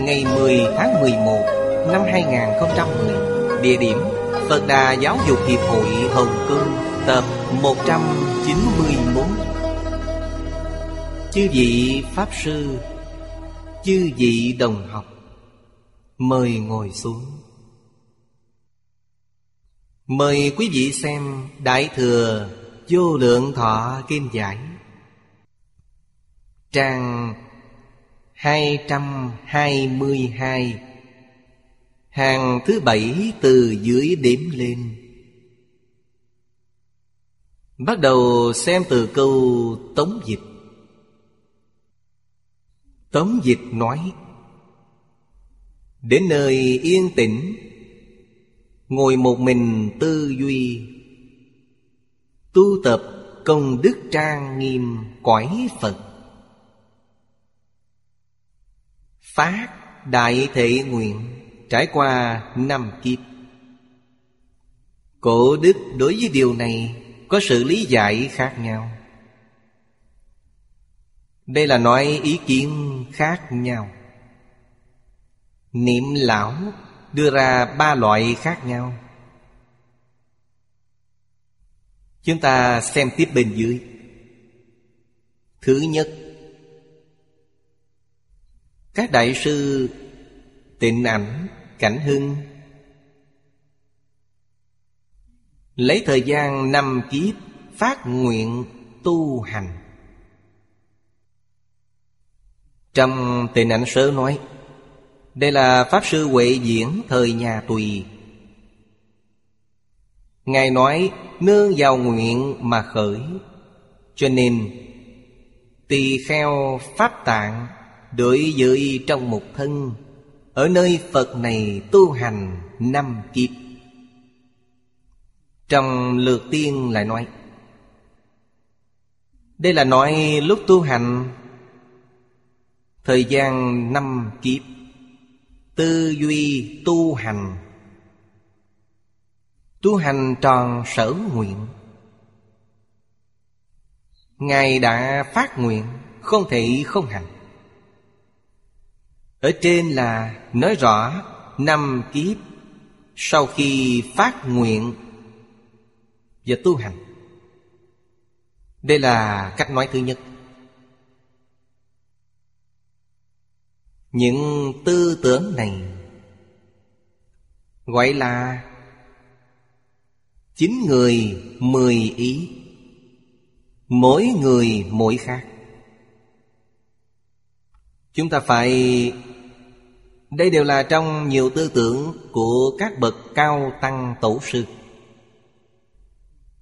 Ngày 10 tháng 11 Năm 2010 Địa điểm Phật Đà Giáo dục Hiệp hội Hồng Kông, Tập 194 Chư vị Pháp Sư, Chư vị đồng học, Mời ngồi xuống. Mời quý vị xem Đại Thừa Vô Lượng Thọ Kim Giải. Trang 222 Hàng thứ bảy từ dưới đếm lên. Bắt đầu xem từ câu tống dịch. Tống dịch nói, Đến nơi yên tĩnh, Ngồi một mình tư duy. Tu tập công đức trang nghiêm cõi Phật. Phát đại thể nguyện Trải qua năm kiếp. Cổ đức đối với điều này Có sự lý giải khác nhau. Đây là nói ý kiến khác nhau. Niệm lão đưa ra ba loại khác nhau. Chúng ta xem tiếp bên dưới. Thứ nhất các đại sư Tịnh ảnh Cảnh hưng. Lấy thời gian năm kiếp Phát nguyện tu hành. Trong tịnh ảnh sớ nói, Đây là Pháp Sư Huệ Diễn Thời nhà Tùy. Ngài nói, nương vào nguyện mà khởi, Cho nên Tỳ kheo Pháp tạng Đối với trong một thân, Ở nơi Phật này tu hành năm kiếp. Trong lược tiên lại nói, Đây là nói lúc tu hành, Thời gian năm kiếp, Tư duy tu hành. Tu hành tròn sở nguyện. Ngài đã phát nguyện, Không thể không hành. Ở trên là nói rõ Năm kiếp Sau khi phát nguyện Và tu hành. Đây là cách nói thứ nhất. Những tư tưởng này Gọi là Chín người mười ý, Mỗi người mỗi khác. Chúng ta phải Đây đều là trong nhiều tư tưởng Của các bậc cao tăng tổ sư.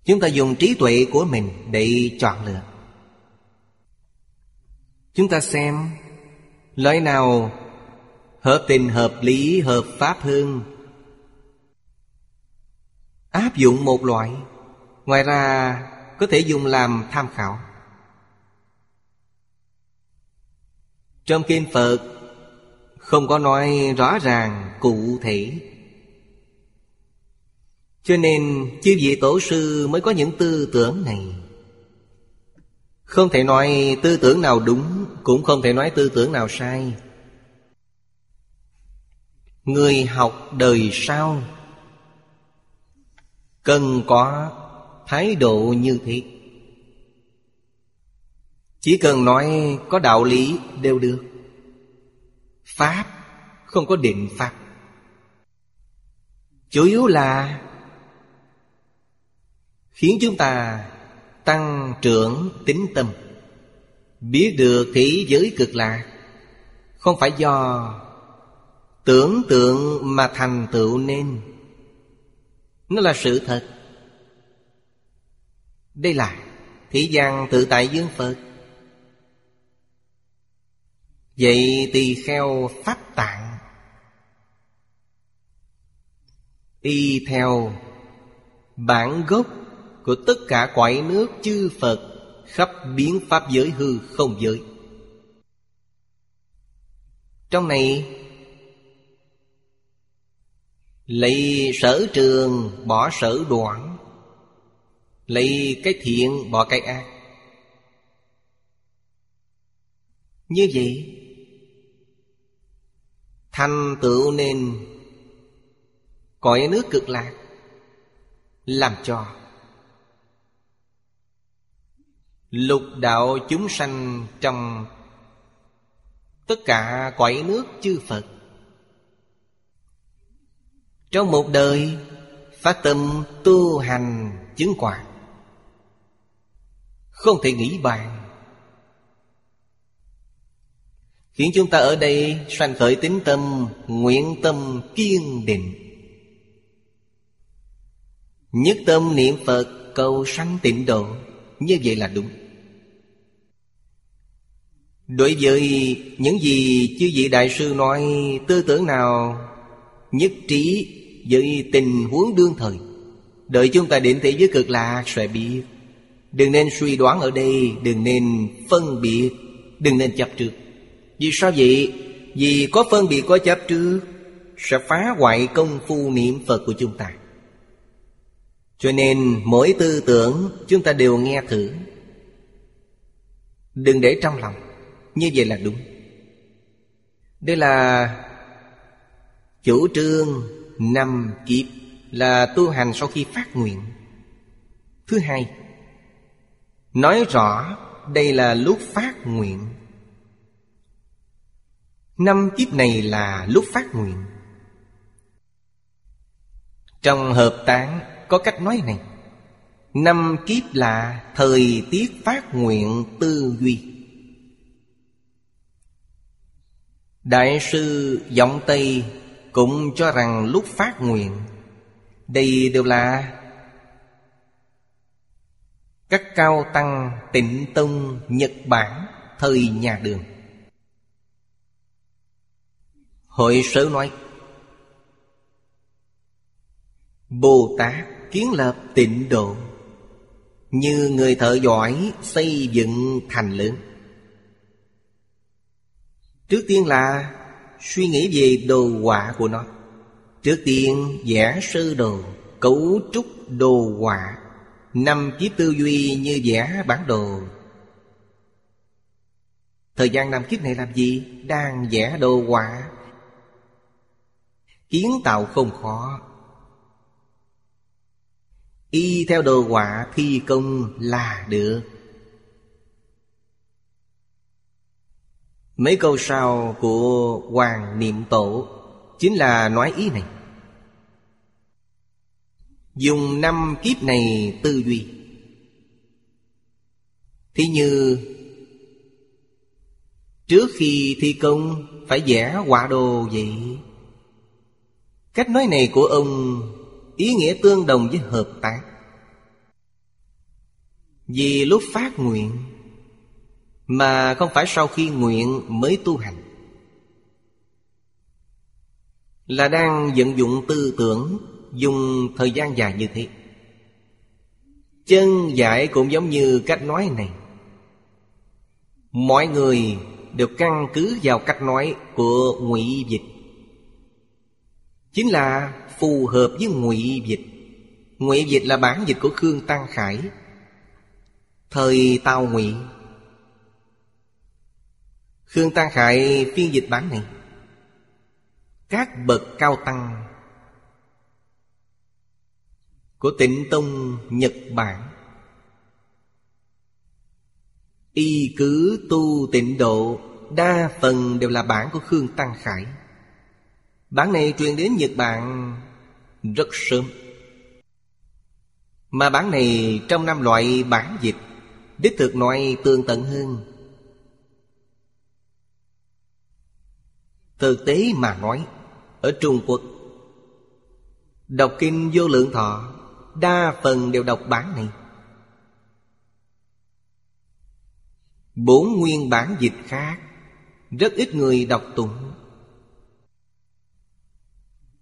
Chúng ta dùng trí tuệ của mình Để chọn lựa. Chúng ta xem Loại nào hợp tình, hợp lý, hợp pháp hơn. Áp dụng một loại, Ngoài ra có thể dùng làm tham khảo. Trong kinh Phật, Không có nói rõ ràng, cụ thể. Cho nên chư vị tổ sư mới có những tư tưởng này. Không thể nói tư tưởng nào đúng, Cũng không thể nói tư tưởng nào sai. Người học đời sau, Cần có thái độ như thế. Chỉ cần nói có đạo lý đều được. Pháp Không có định Pháp. Chủ yếu là Khiến chúng ta tăng trưởng tính tâm. Biết được thế giới cực lạc. Không phải do tưởng tượng mà thành tựu nên. Nó là sự thật. Đây là thế gian tự tại dương Phật. Vậy tỳ kheo pháp tạng Y theo bản gốc của tất cả quải nước chư Phật khắp biến pháp giới hư không giới. Trong này, lấy sở trường bỏ sở đoạn, lấy cái thiện bỏ cái ác như vậy thành tựu nên cõi nước cực lạc làm cho lục đạo chúng sanh trong tất cả cõi nước chư phật. Trong một đời phát tâm tu hành chứng quả. Không thể nghĩ bàn Khiến chúng ta ở đây sanh khởi tính tâm, Nguyện tâm kiên định. Nhất tâm niệm Phật, cầu sanh tịnh độ. Như vậy là đúng. Đối với những gì chư vị đại sư nói, Tư tưởng nào nhất trí với tình huống đương thời, Đợi chúng ta đến thế giới cực lạc sẽ biết. Đừng nên suy đoán ở đây, Đừng nên phân biệt, Đừng nên chấp trước. Vì sao vậy? Vì có phân biệt có chấp trước, Sẽ phá hoại công phu niệm Phật của chúng ta. Cho nên mỗi tư tưởng Chúng ta đều nghe thử. Đừng để trong lòng. Như vậy là đúng. Đây là Chủ trương năm kiếp, Là tu hành sau khi phát nguyện. Thứ hai, Nói rõ đây là lúc phát nguyện. Năm kiếp này là lúc phát nguyện. Trong hợp tán có cách nói này. Năm kiếp là thời tiết phát nguyện tư duy. Đại sư Giọng Tây cũng cho rằng lúc phát nguyện, Đây đều là Các cao tăng tịnh tông Nhật Bản Thời nhà đường. Hội sớ nói Bồ Tát kiến lập tịnh độ, Như người thợ giỏi xây dựng thành lớn. Trước tiên là suy nghĩ về đồ họa của nó. Trước tiên vẽ sơ đồ, Cấu trúc đồ họa, Năm kiếp tư duy như vẽ bản đồ. Thời gian năm kiếp này làm gì? Đang vẽ đồ họa. Kiến tạo không khó. Y theo đồ họa thi công là được. Mấy câu sau của Hoàng Niệm Tổ Chính là nói ý này. Dùng năm kiếp này tư duy. Thì như, Trước khi thi công Phải vẽ quả đồ vậy. Cách nói này của ông Ý nghĩa tương đồng với hợp tác. Vì lúc phát nguyện, mà không phải sau khi nguyện mới tu hành. Là đang vận dụng tư tưởng Dùng thời gian dài như thế. Chân giải cũng giống như cách nói này. Mọi người đều căn cứ vào cách nói của ngụy dịch. Chính là phù hợp với ngụy dịch Ngụy dịch là bản dịch của Khương Tăng Khải. Thời Tào Ngụy. Khương Tăng Khải phiên dịch bản này. Các bậc cao tăng Của tịnh Tông Nhật Bản. Y cứ tu tịnh độ, Đa phần đều là bản của Khương Tăng Khải. Bản này truyền đến Nhật Bản Rất sớm. Mà bản này trong năm loại bản dịch, Đích thực nói tương tận hơn. Thực tế mà nói, Ở Trung Quốc, Đọc kinh vô lượng thọ, Đa phần đều đọc bản này. Bốn nguyên bản dịch khác, Rất ít người đọc tụng.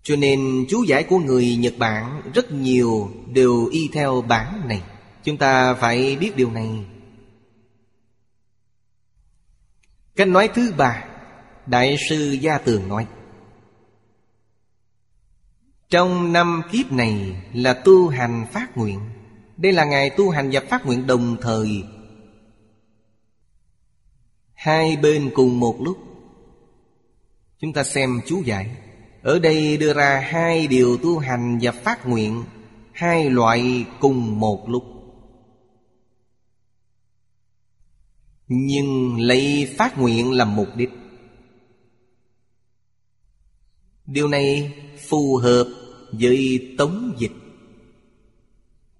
Cho nên chú giải của người Nhật Bản Rất nhiều đều y theo bản này. Chúng ta phải biết điều này. Cách nói thứ ba, Đại sư Gia Tường nói, Trong năm kiếp này là tu hành phát nguyện. Đây là ngày tu hành và phát nguyện đồng thời. Hai bên cùng một lúc. Chúng ta xem chú giải. Ở đây đưa ra hai điều tu hành và phát nguyện, Hai loại cùng một lúc. Nhưng lấy phát nguyện làm mục đích. Điều này phù hợp với tống dịch.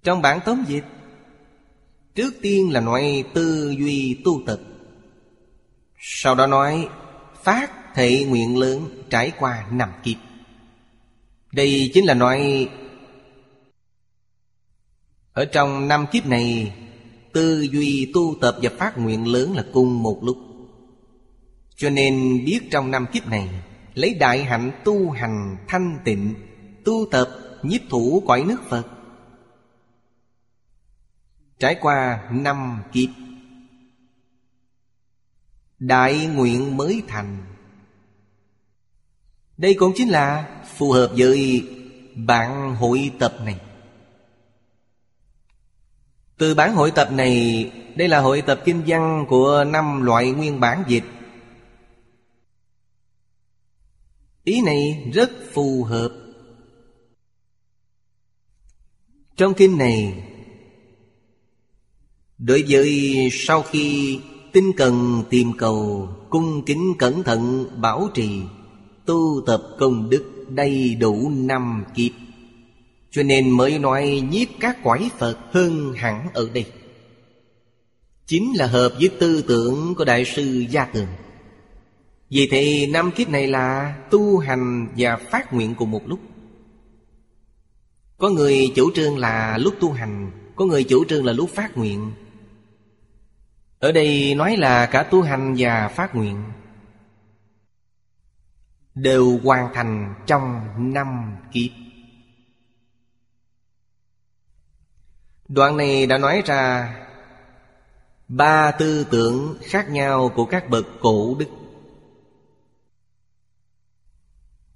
Trong bản tống dịch, Trước tiên là nói tư duy tu tập Sau đó nói Phát thể nguyện lớn trải qua năm kiếp. Đây chính là nói, Ở trong năm kiếp này, Tư duy tu tập và phát nguyện lớn là cùng một lúc. Cho nên biết trong năm kiếp này, Lấy đại hạnh tu hành thanh tịnh, Tu tập nhiếp thủ cõi nước Phật. Trải qua năm kiếp, Đại nguyện mới thành đây cũng chính là phù hợp với bạn hội tập này. Từ bản hội tập này Đây là hội tập kinh văn của năm loại nguyên bản dịch Ý này rất phù hợp. Trong kinh này Đối với sau khi tinh cần tìm cầu Cung kính cẩn thận bảo trì Tu tập công đức đầy đủ năm kiếp. Cho nên mới nói nhiếp các quái Phật hơn hẳn ở đây. Chính là hợp với tư tưởng của Đại sư Gia Tường. Vì thế năm kiếp này là tu hành và phát nguyện cùng một lúc. Có người chủ trương là lúc tu hành, Có người chủ trương là lúc phát nguyện. Ở đây nói là cả tu hành và phát nguyện. Đều hoàn thành trong năm kiếp. Đoạn này đã nói ra Ba tư tưởng khác nhau của các bậc cổ đức.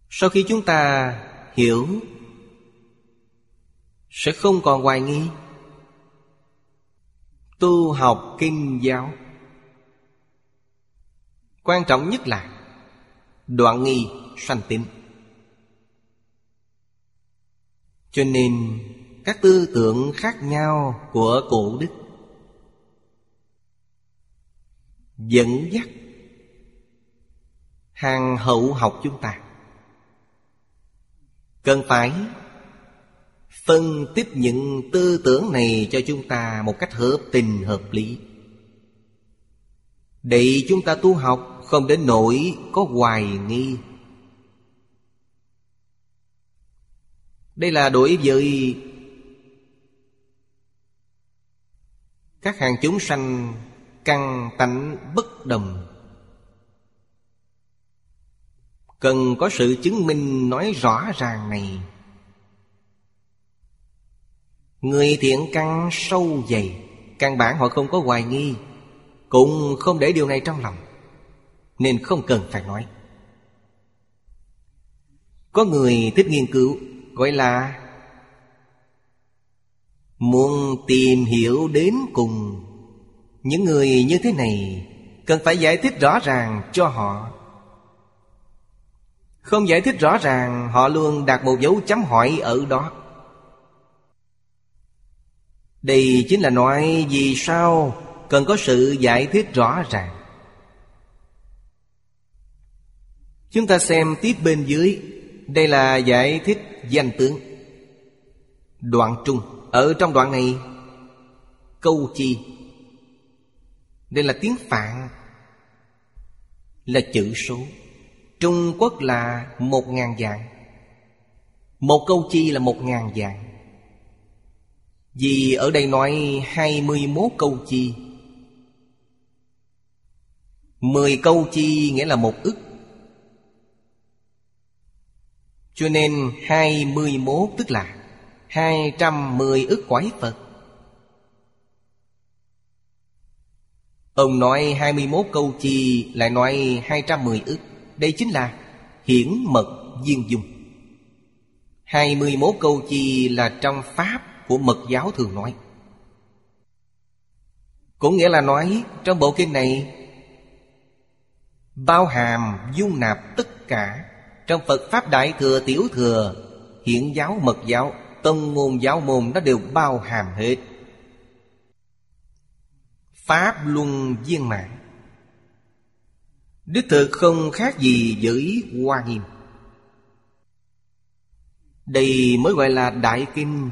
Sau khi chúng ta hiểu, Sẽ không còn hoài nghi. Tu học kinh giáo, Quan trọng nhất là Đoạn nghi, sanh tín. Cho nên, các tư tưởng khác nhau của cổ đức Dẫn dắt hàng hậu học chúng ta. Cần phải phân tích những tư tưởng này cho chúng ta một cách hợp tình, hợp lý. Để chúng ta tu học không đến nỗi có hoài nghi. Đây là đối với Các hàng chúng sanh căn tánh bất đồng. Cần có sự chứng minh nói rõ ràng này. Người thiện căn sâu dày, Căn bản họ không có hoài nghi, Cũng không để điều này trong lòng. Nên không cần phải nói. Có người thích nghiên cứu, Gọi là Muốn tìm hiểu đến cùng. Những người như thế này Cần phải giải thích rõ ràng cho họ. Không giải thích rõ ràng, Họ luôn đặt một dấu chấm hỏi ở đó. Đây chính là nói vì sao Cần có sự giải thích rõ ràng. Chúng ta xem tiếp bên dưới. Đây là giải thích danh tướng. Đoạn trung. Ở trong đoạn này, Câu chi. Đây là tiếng Phạn. Là chữ số. Trung Quốc là một ngàn dạng. Một câu chi là một ngàn dạng. Vì ở đây nói hai mươi mốt câu chi. Mười câu chi nghĩa là một ức. Cho nên hai mươi mốt tức là hai trăm mười ức quái Phật Ông nói hai mươi mốt câu chi lại nói hai trăm mười ức. Đây chính là hiển mật viên dung. Hai mươi mốt câu chi là trong Pháp của mật giáo thường nói. Cũng nghĩa là nói trong bộ kinh này, Bao hàm dung nạp tất cả trong Phật Pháp Đại Thừa Tiểu Thừa Hiện giáo, mật giáo Tông môn giáo môn nó đều bao hàm hết. Pháp luân viên mạng Đích thực không khác gì với Hoa Nghiêm. Đây mới gọi là Đại Kinh.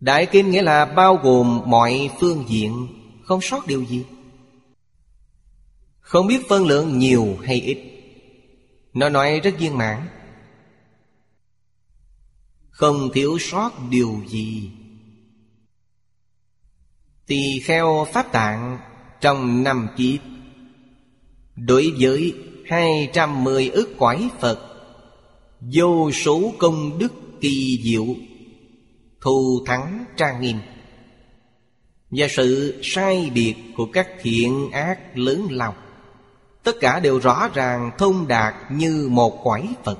Đại Kinh nghĩa là bao gồm mọi phương diện, Không sót điều gì. Không biết phân lượng nhiều hay ít. Nó nói rất viên mãn Không thiếu sót điều gì Tỳ kheo Pháp Tạng trong năm kiếp, Đối với hai trăm mười ức quái Phật, Vô số công đức kỳ diệu, Thù thắng trang nghiêm Và sự sai biệt của các thiện ác lớn lòng. Tất cả đều rõ ràng, thông đạt như một quải Phật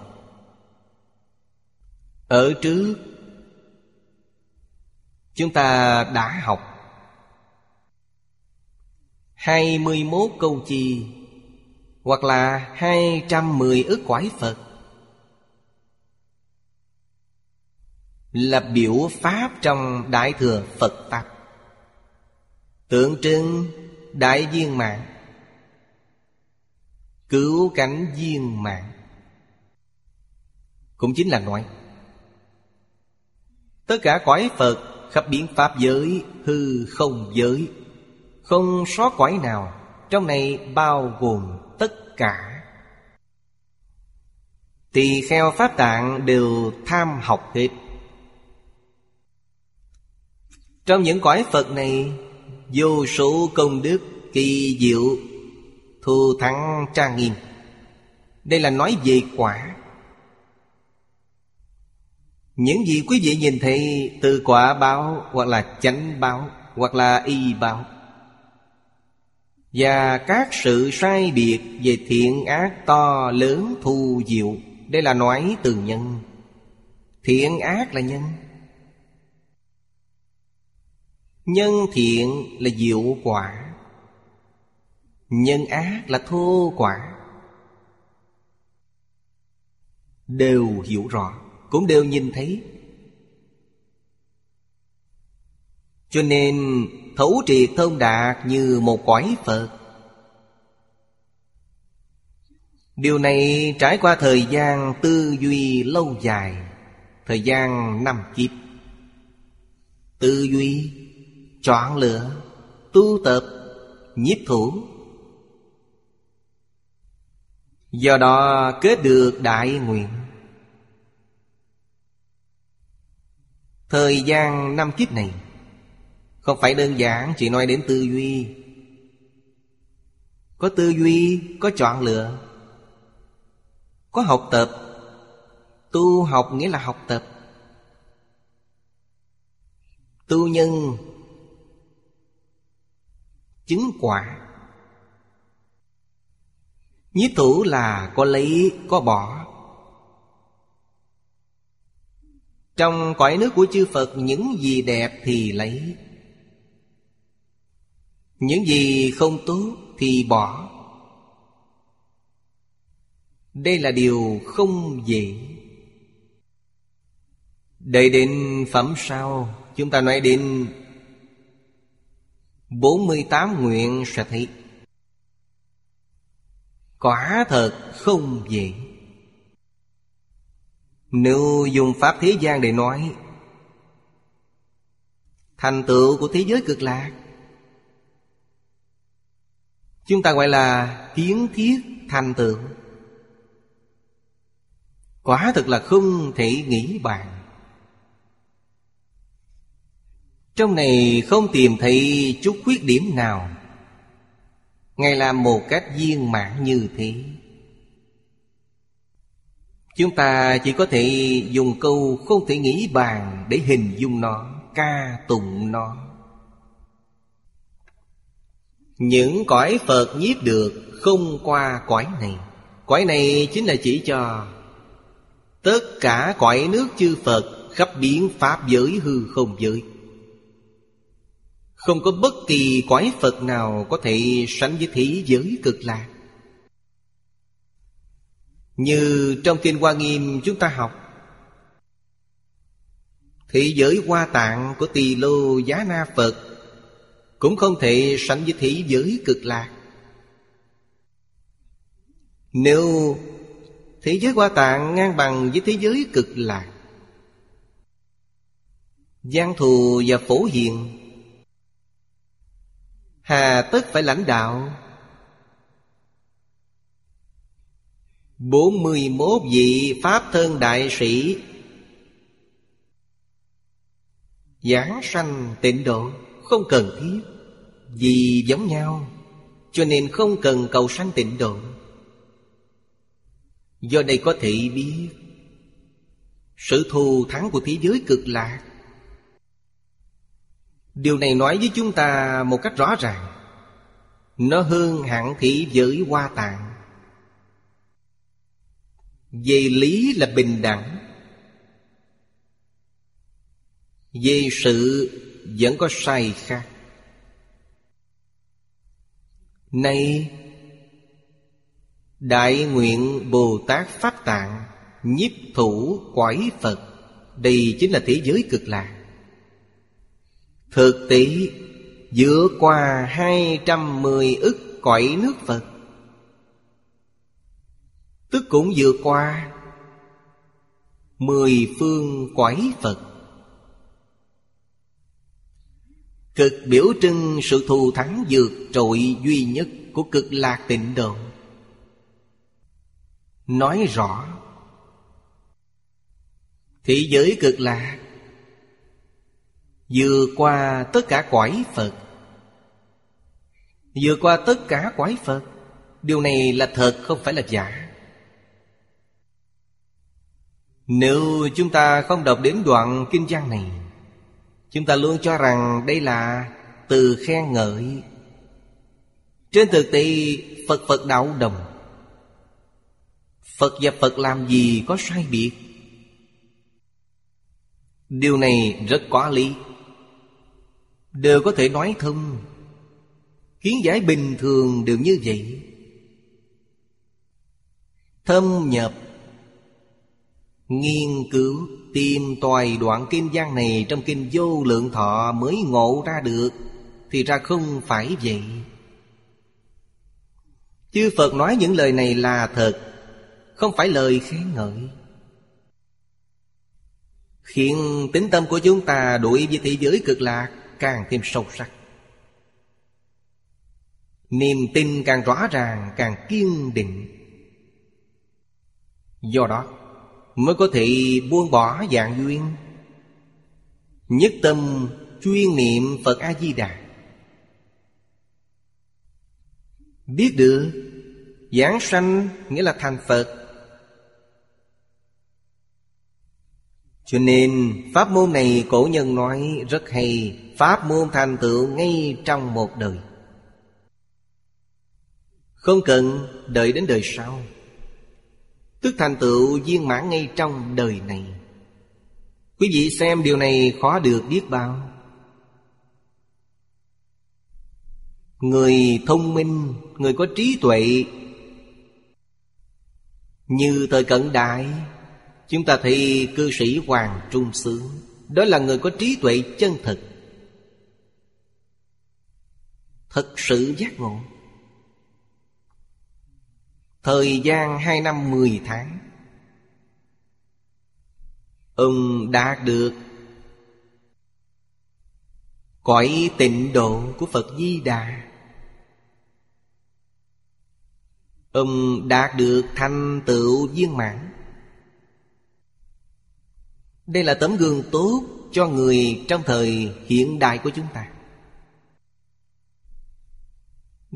Ở trước, Chúng ta đã học hai mươi 21 câu chi Hoặc là hai trăm mười ức quải Phật Là biểu pháp trong Đại Thừa Phật Tập Tượng trưng Đại viên mạng Cứu cánh viên mạng. Cũng chính là nói, Tất cả quái Phật khắp biến Pháp giới, Hư không giới, không sót quái nào Trong này bao gồm tất cả. Tỳ kheo Pháp Tạng đều tham học hết. Trong những cõi Phật này, Vô số công đức kỳ diệu Thù thắng trang nghiêm. Đây là nói về quả. Những gì quý vị nhìn thấy Từ quả báo Hoặc là chánh báo Hoặc là y báo. Và các sự sai biệt về thiện ác to lớn thu diệu. Đây là nói từ nhân. Thiện ác là nhân. Nhân thiện là diệu quả. Nhân ác là thô quả. Đều hiểu rõ Cũng đều nhìn thấy. Cho nên thấu triệt thông đạt như một quái Phật. Điều này trải qua thời gian tư duy lâu dài Thời gian năm kiếp. Tư duy, chọn lựa, tu tập, nhiếp thủ. Do đó kết được đại nguyện. Thời gian năm kiếp này không phải đơn giản chỉ nói đến tư duy. Có tư duy, có chọn lựa. Có học tập. Tu học nghĩa là học tập. Tu nhân Chứng quả. Nhiếp thủ là có lấy, có bỏ. Trong cõi nước của chư Phật Những gì đẹp thì lấy. Những gì không tốt thì bỏ. Đây là điều không dễ. Đợi đến phẩm sau Chúng ta nói đến 48 nguyện sẽ thấy. Quả thật không dễ Nếu dùng pháp thế gian để nói, Thành tựu của thế giới cực lạc. Chúng ta gọi là kiến thiết thành tựu. Quả thực là không thể nghĩ bàn. Trong này không tìm thấy chút khuyết điểm nào. Ngài làm một cách viên mãn như thế. Chúng ta chỉ có thể dùng câu không thể nghĩ bàn Để hình dung nó, ca tụng nó. Những cõi Phật nhiếp được không qua cõi này. Cõi này chính là chỉ cho Tất cả cõi nước chư Phật Khắp biến Pháp giới hư không giới. Không có bất kỳ cõi Phật nào Có thể sánh với thế giới cực lạc. Như trong Kinh Hoa Nghiêm chúng ta học, Thế giới hoa tạng của tỳ lô giá na Phật Cũng không thể sánh với thế giới cực lạc. Nếu Thế giới hoa tạng ngang bằng với thế giới cực lạc, Giang thù và phổ hiền Hà tất phải lãnh đạo. Bốn mươi 41 vị Pháp thân đại sĩ. Giảng sanh tịnh độ, Không cần thiết, Vì giống nhau, Cho nên không cần cầu sanh tịnh độ. Do đây có thể biết, Sự thù thắng của thế giới cực lạc Điều này nói với chúng ta một cách rõ ràng. Nó hơn hẳn thị giới hoa tạng. Về lý là bình đẳng. Về sự vẫn có sai khác. Nay, Đại nguyện Bồ Tát Pháp Tạng Nhiếp thủ quải Phật, Đây chính là thế giới cực lạc. Thực tế vượt qua hai trăm mười ức cõi nước Phật, Tức cũng vượt qua Mười phương quải Phật. Cực biểu trưng sự thù thắng vượt trội duy nhất của cực lạc tịnh độ. Nói rõ Thị giới cực lạc Vừa qua tất cả quái Phật Vừa qua tất cả quái Phật Điều này là thật, không phải là giả. Nếu chúng ta không đọc đến đoạn kinh văn này, Chúng ta luôn cho rằng đây là từ khen ngợi. Trên thực tế, Phật Phật đạo đồng, Phật và Phật làm gì có sai biệt? Điều này rất có lý. Đều có thể nói thông Kiến giải bình thường đều như vậy. Thâm nhập. Nghiên cứu, Tìm tòi đoạn kinh văn này Trong kinh vô lượng thọ mới ngộ ra được, Thì ra không phải vậy. Chư Phật nói những lời này là thật, Không phải lời khen ngợi. Khiến tính tâm của chúng ta đuổi với thế giới cực lạc càng thêm sâu sắc. Niềm tin càng rõ ràng, càng kiên định. Do đó, mới có thể buông bỏ dạng duyên. Nhất tâm chuyên niệm Phật A-di-đà. Biết được, Giảng sanh nghĩa là thành Phật. Cho nên pháp môn này cổ nhân nói rất hay. Pháp môn thành tựu ngay trong một đời. Không cần đợi đến đời sau Tức thành tựu viên mãn ngay trong đời này. Quý vị xem điều này khó được biết bao. Người thông minh, người có trí tuệ Như thời cận đại Chúng ta thấy cư sĩ Hoàng Trung Sướng Đó là người có trí tuệ chân thực. Thật sự giác ngộ. Thời gian hai năm mười tháng. Ông đạt được Cõi tịnh độ của Phật Di Đà. Ông đạt được thành tựu viên mãn. Đây là tấm gương tốt cho người trong thời hiện đại của chúng ta.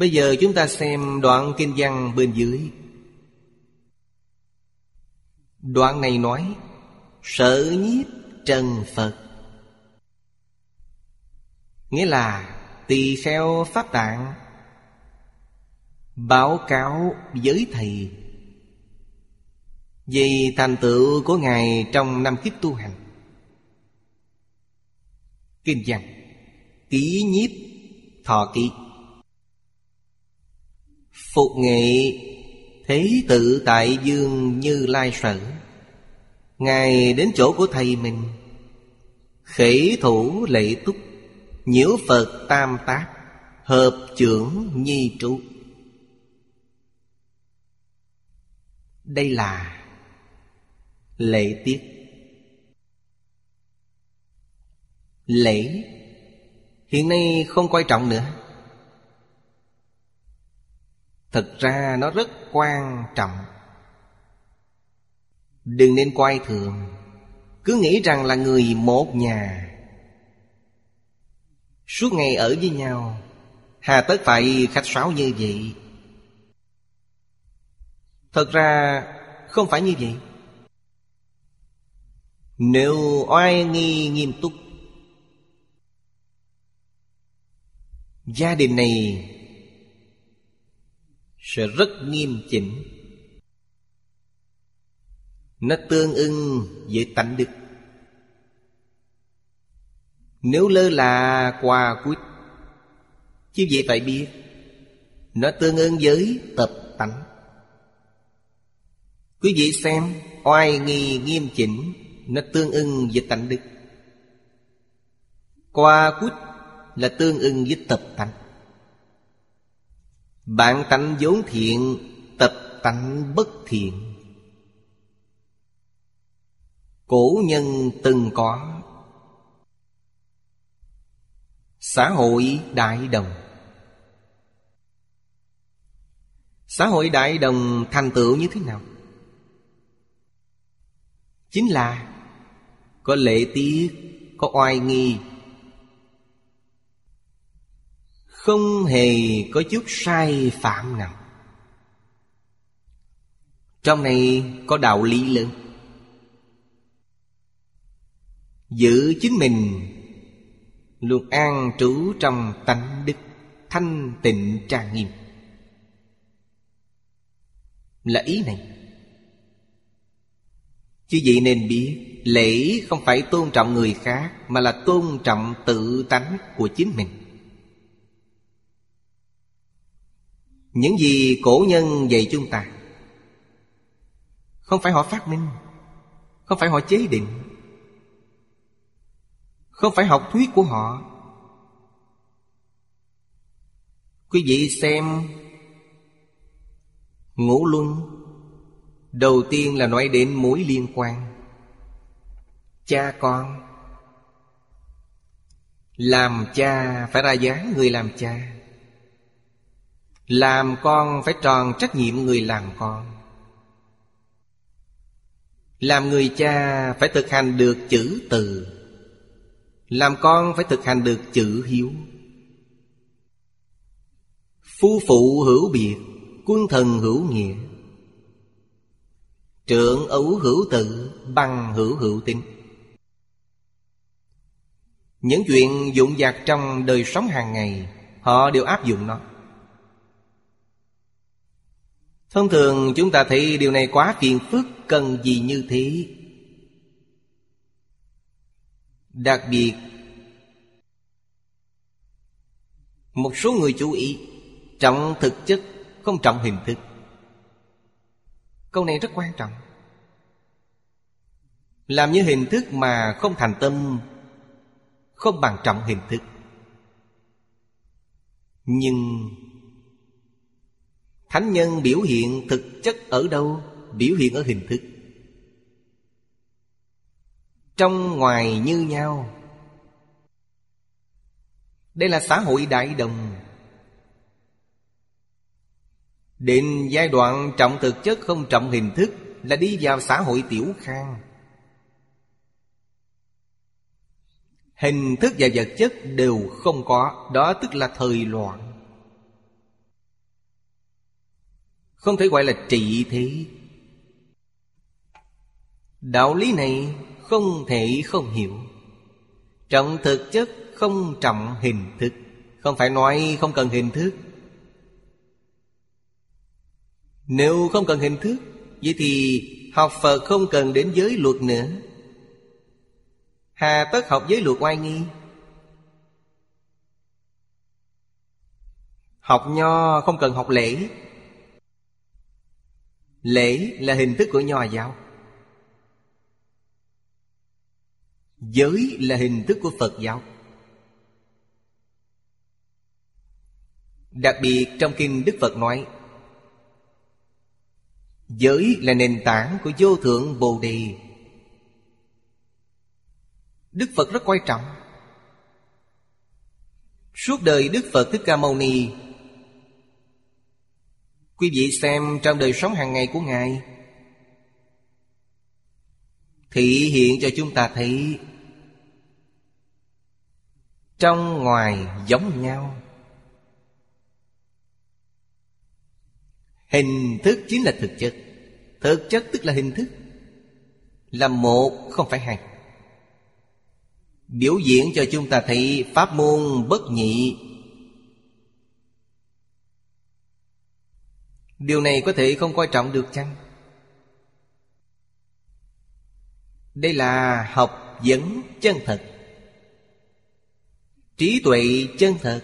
Bây giờ chúng ta xem đoạn kinh văn bên dưới. Đoạn này nói Sợ nhiếp trần Phật. Nghĩa là, tỳ kheo pháp tạng Báo cáo với thầy Về thành tựu của Ngài trong năm kiếp tu hành. Kinh văn, Ký nhiếp thọ ký Phục nghệ, Thế tự tại dương như lai sở. Ngài đến chỗ của thầy mình, Khể thủ lệ túc, Nhiễu Phật tam tác, Hợp trưởng nhi trụ. Đây là lễ tiết. Lễ? Hiện nay không quan trọng nữa thực ra nó rất quan trọng. Đừng nên coi thường. Cứ nghĩ rằng là người một nhà. Suốt ngày ở với nhau, Hà tất phải khách sáo như vậy. Thật ra không phải như vậy. Nếu oai nghi nghiêm túc, Gia đình này sẽ rất nghiêm chỉnh. Nó tương ưng với tánh đức. Nếu lơ là qua quýt, Chứ vậy phải biết Nó tương ưng với tập tánh. Quý vị xem Oai nghi nghiêm chỉnh Nó tương ưng với tánh đức. Qua quýt là tương ưng với tập tánh bản tánh vốn thiện, Tập tánh bất thiện. Cổ nhân từng có. Xã hội đại đồng. Xã hội đại đồng thành tựu như thế nào? Chính là Có lệ tiết, Có oai nghi Không hề có chút sai phạm nào. Trong này có đạo lý lớn. Giữ chính mình, Luôn an trú trong tánh đức, Thanh tịnh trang nghiêm. Là ý này. Chứ vậy nên biết, Lễ không phải tôn trọng người khác, Mà là tôn trọng tự tánh của chính mình. Những gì cổ nhân dạy chúng ta, Không phải họ phát minh, Không phải họ chế định, Không phải học thuyết của họ. Quý vị xem Ngũ luân, Đầu tiên là nói đến mối liên quan. Cha con Làm cha phải ra dáng người làm cha. Làm con phải tròn trách nhiệm người làm con. Làm người cha phải thực hành được chữ từ. Làm con phải thực hành được chữ hiếu. Phu phụ hữu biệt, Quân thần hữu nghĩa. Trượng ấu hữu tự, Bằng hữu hữu tính Những chuyện dụng dạc trong đời sống hàng ngày, Họ đều áp dụng nó. Thông thường chúng ta thấy điều này quá phiền phức, Cần gì như thế? Đặc biệt, Một số người chú ý, Trọng thực chất, Không trọng hình thức. Câu này rất quan trọng. Làm như hình thức mà không thành tâm, Không bằng trọng hình thức. Nhưng Thánh nhân biểu hiện thực chất ở đâu? Biểu hiện ở hình thức. Trong ngoài như nhau. Đây là xã hội đại đồng. Đến giai đoạn trọng thực chất không trọng hình thức Là đi vào xã hội tiểu khang. Hình thức và vật chất đều không có, Đó tức là thời loạn. Không thể gọi là trị thế. Đạo lý này không thể không hiểu. Trọng thực chất không trọng hình thức. Không phải nói không cần hình thức. Nếu không cần hình thức, Vậy thì học Phật không cần đến giới luật nữa. Hà tất học giới luật oai nghi? Học nho không cần học lễ. Lễ là hình thức của nho giáo. Giới là hình thức của Phật giáo. Đặc biệt trong kinh Đức Phật nói, Giới là nền tảng của vô thượng Bồ Đề. Đức Phật rất quan trọng. Suốt đời Đức Phật Thích Ca Mâu Ni Quý vị xem trong đời sống hàng ngày của Ngài. Thị hiện cho chúng ta thấy, Trong ngoài giống nhau. Hình thức chính là thực chất. Thực chất tức là hình thức, Là một, không phải hai. Biểu diễn cho chúng ta thấy Pháp môn bất nhị Điều này có thể không coi trọng được chăng? Đây là học vấn chân thật. Trí tuệ chân thật,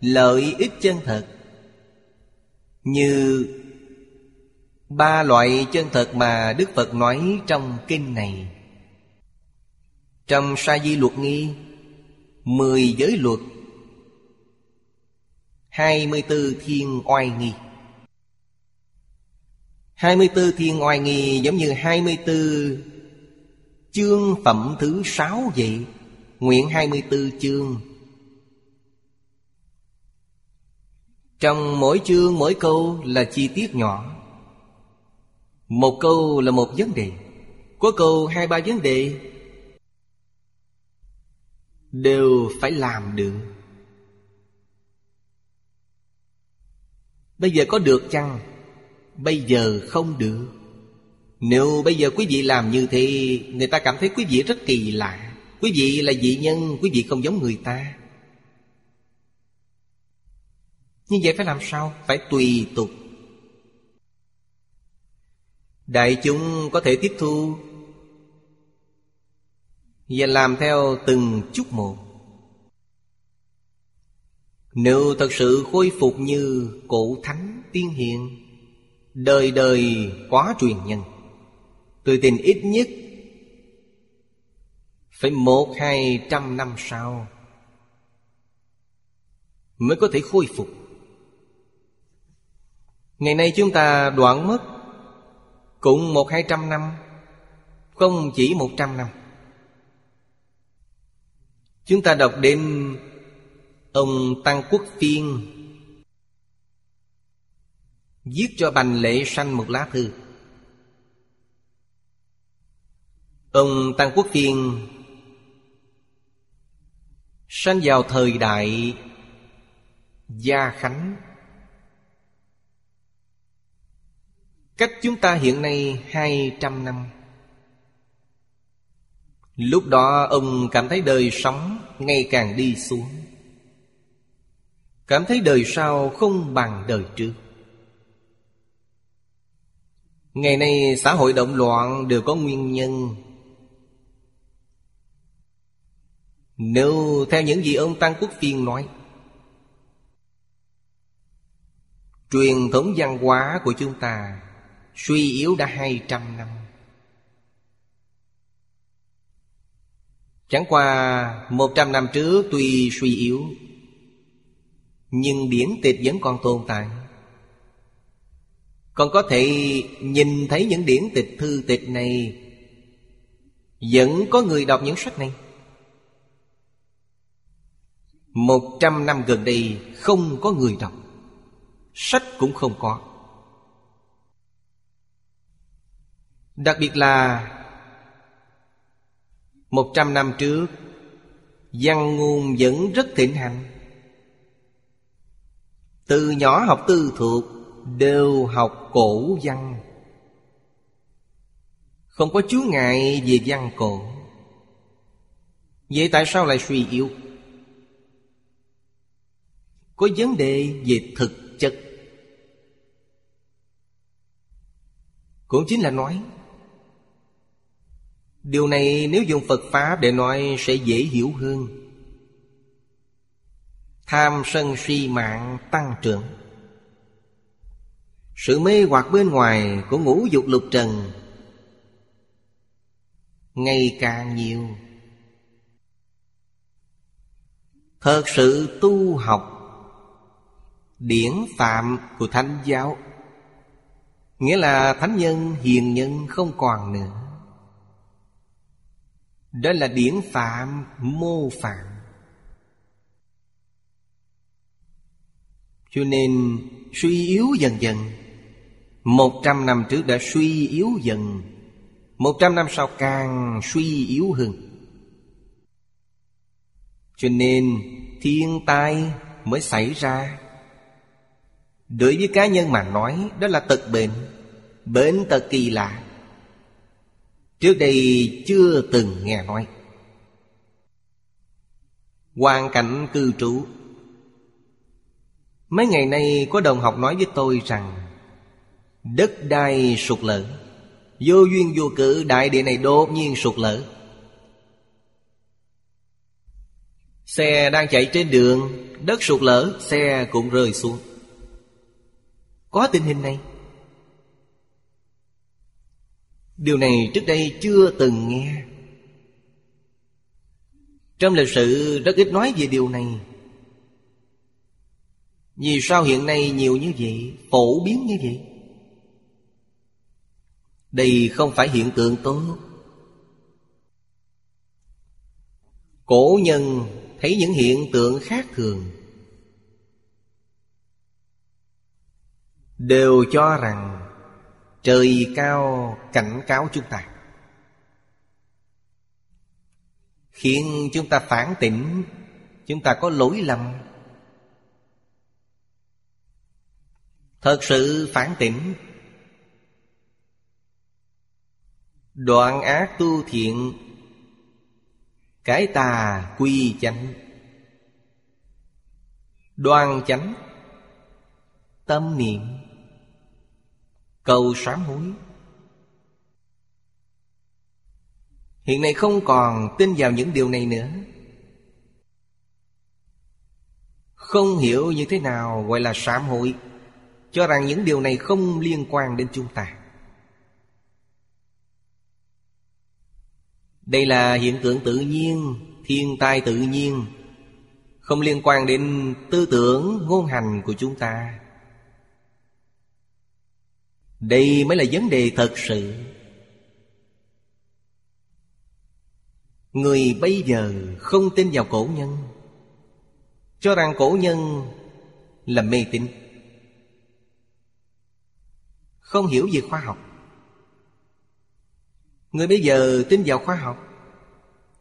Lợi ích chân thật. Như Ba loại chân thật mà Đức Phật nói trong kinh này. Trong sa di luật nghi, Mười giới luật, Hai mươi tư thiên oai nghi. 24 thiên oai nghi giống như 24 chương phẩm thứ sáu vậy. Nguyện 24 chương. Trong mỗi chương, mỗi câu là chi tiết nhỏ. Một câu là một vấn đề. Có câu hai, ba vấn đề Đều phải làm được. Bây giờ có được chăng? Bây giờ không được. Nếu bây giờ quý vị làm như thế, Người ta cảm thấy quý vị rất kỳ lạ. Quý vị là dị nhân, Quý vị không giống người ta. Như vậy phải làm sao? Phải tùy tục. Đại chúng có thể tiếp thu Và làm theo từng chút một. Nếu thật sự khôi phục như cổ thánh tiên hiền Đời đời quá truyền nhân. Tôi tin ít nhất Phải một, hai trăm năm sau Mới có thể khôi phục. Ngày nay chúng ta đoạn mất Cũng một, hai trăm năm, Không chỉ một trăm năm. Chúng ta đọc đến Ông Tăng Quốc Phiên Viết cho Bành Lệ Sanh một lá thư. Ông Tăng Quốc Kiên Sanh vào thời đại Gia Khánh. Cách chúng ta hiện nay hai trăm năm. Lúc đó ông cảm thấy đời sống ngày càng đi xuống. Cảm thấy đời sau không bằng đời trước. Ngày nay xã hội động loạn đều có nguyên nhân. Nếu theo những gì ông Tăng Quốc Phiên nói, Truyền thống văn hóa của chúng ta Suy yếu đã hai trăm năm. Chẳng qua một trăm năm trước tuy suy yếu, Nhưng điển tịch vẫn còn tồn tại còn có thể nhìn thấy những điển tịch thư tịch này. Vẫn có người đọc những sách này. Một trăm năm gần đây, không có người đọc. Sách cũng không có. Đặc biệt là Một trăm năm trước, Văn ngôn vẫn rất thịnh hành. Từ nhỏ học tư thuộc Đều học cổ văn. Không có chú ngại về văn cổ. Vậy tại sao lại suy yếu? Có vấn đề về thực chất. Cũng chính là nói, Điều này nếu dùng Phật Pháp để nói sẽ dễ hiểu hơn. Tham sân si mạng tăng trưởng. Sự mê hoặc bên ngoài của ngũ dục lục trần Ngày càng nhiều. Thật sự tu học Điển phạm của Thánh giáo, Nghĩa là Thánh nhân hiền nhân không còn nữa. Đó là điển phạm mô phạm. Cho nên suy yếu dần dần một trăm năm trước đã suy yếu dần. Một trăm năm sau càng suy yếu hơn. Cho nên thiên tai mới xảy ra. Đối với cá nhân mà nói, Đó là tật bệnh Bệnh tật kỳ lạ. Trước đây chưa từng nghe nói. Hoàn cảnh cư trú. Mấy ngày nay có đồng học nói với tôi rằng Đất đai sụt lở. Vô duyên vô cử đại địa này đột nhiên sụt lở. Xe đang chạy trên đường, Đất sụt lở, Xe cũng rơi xuống. Có tình hình này. Điều này trước đây chưa từng nghe. Trong lịch sử, rất ít nói về điều này. Vì sao hiện nay nhiều như vậy, Phổ biến như vậy? Đây không phải hiện tượng tốt. Cổ nhân thấy những hiện tượng khác thường. Đều cho rằng Trời cao cảnh cáo chúng ta. Khiến chúng ta phản tỉnh, Chúng ta có lỗi lầm. Thật sự phản tỉnh Đoạn ác tu thiện, Cái tà quy chánh. Đoan chánh, Tâm niệm, Cầu sám hối. Hiện nay không còn tin vào những điều này nữa. Không hiểu như thế nào gọi là sám hối, Cho rằng những điều này không liên quan đến chúng ta. Đây là hiện tượng tự nhiên, Thiên tai tự nhiên, Không liên quan đến tư tưởng, ngôn hành của chúng ta. Đây mới là vấn đề thật sự. Người bây giờ không tin vào cổ nhân, Cho rằng cổ nhân là mê tín, Không hiểu về khoa học. Người bây giờ tin vào khoa học.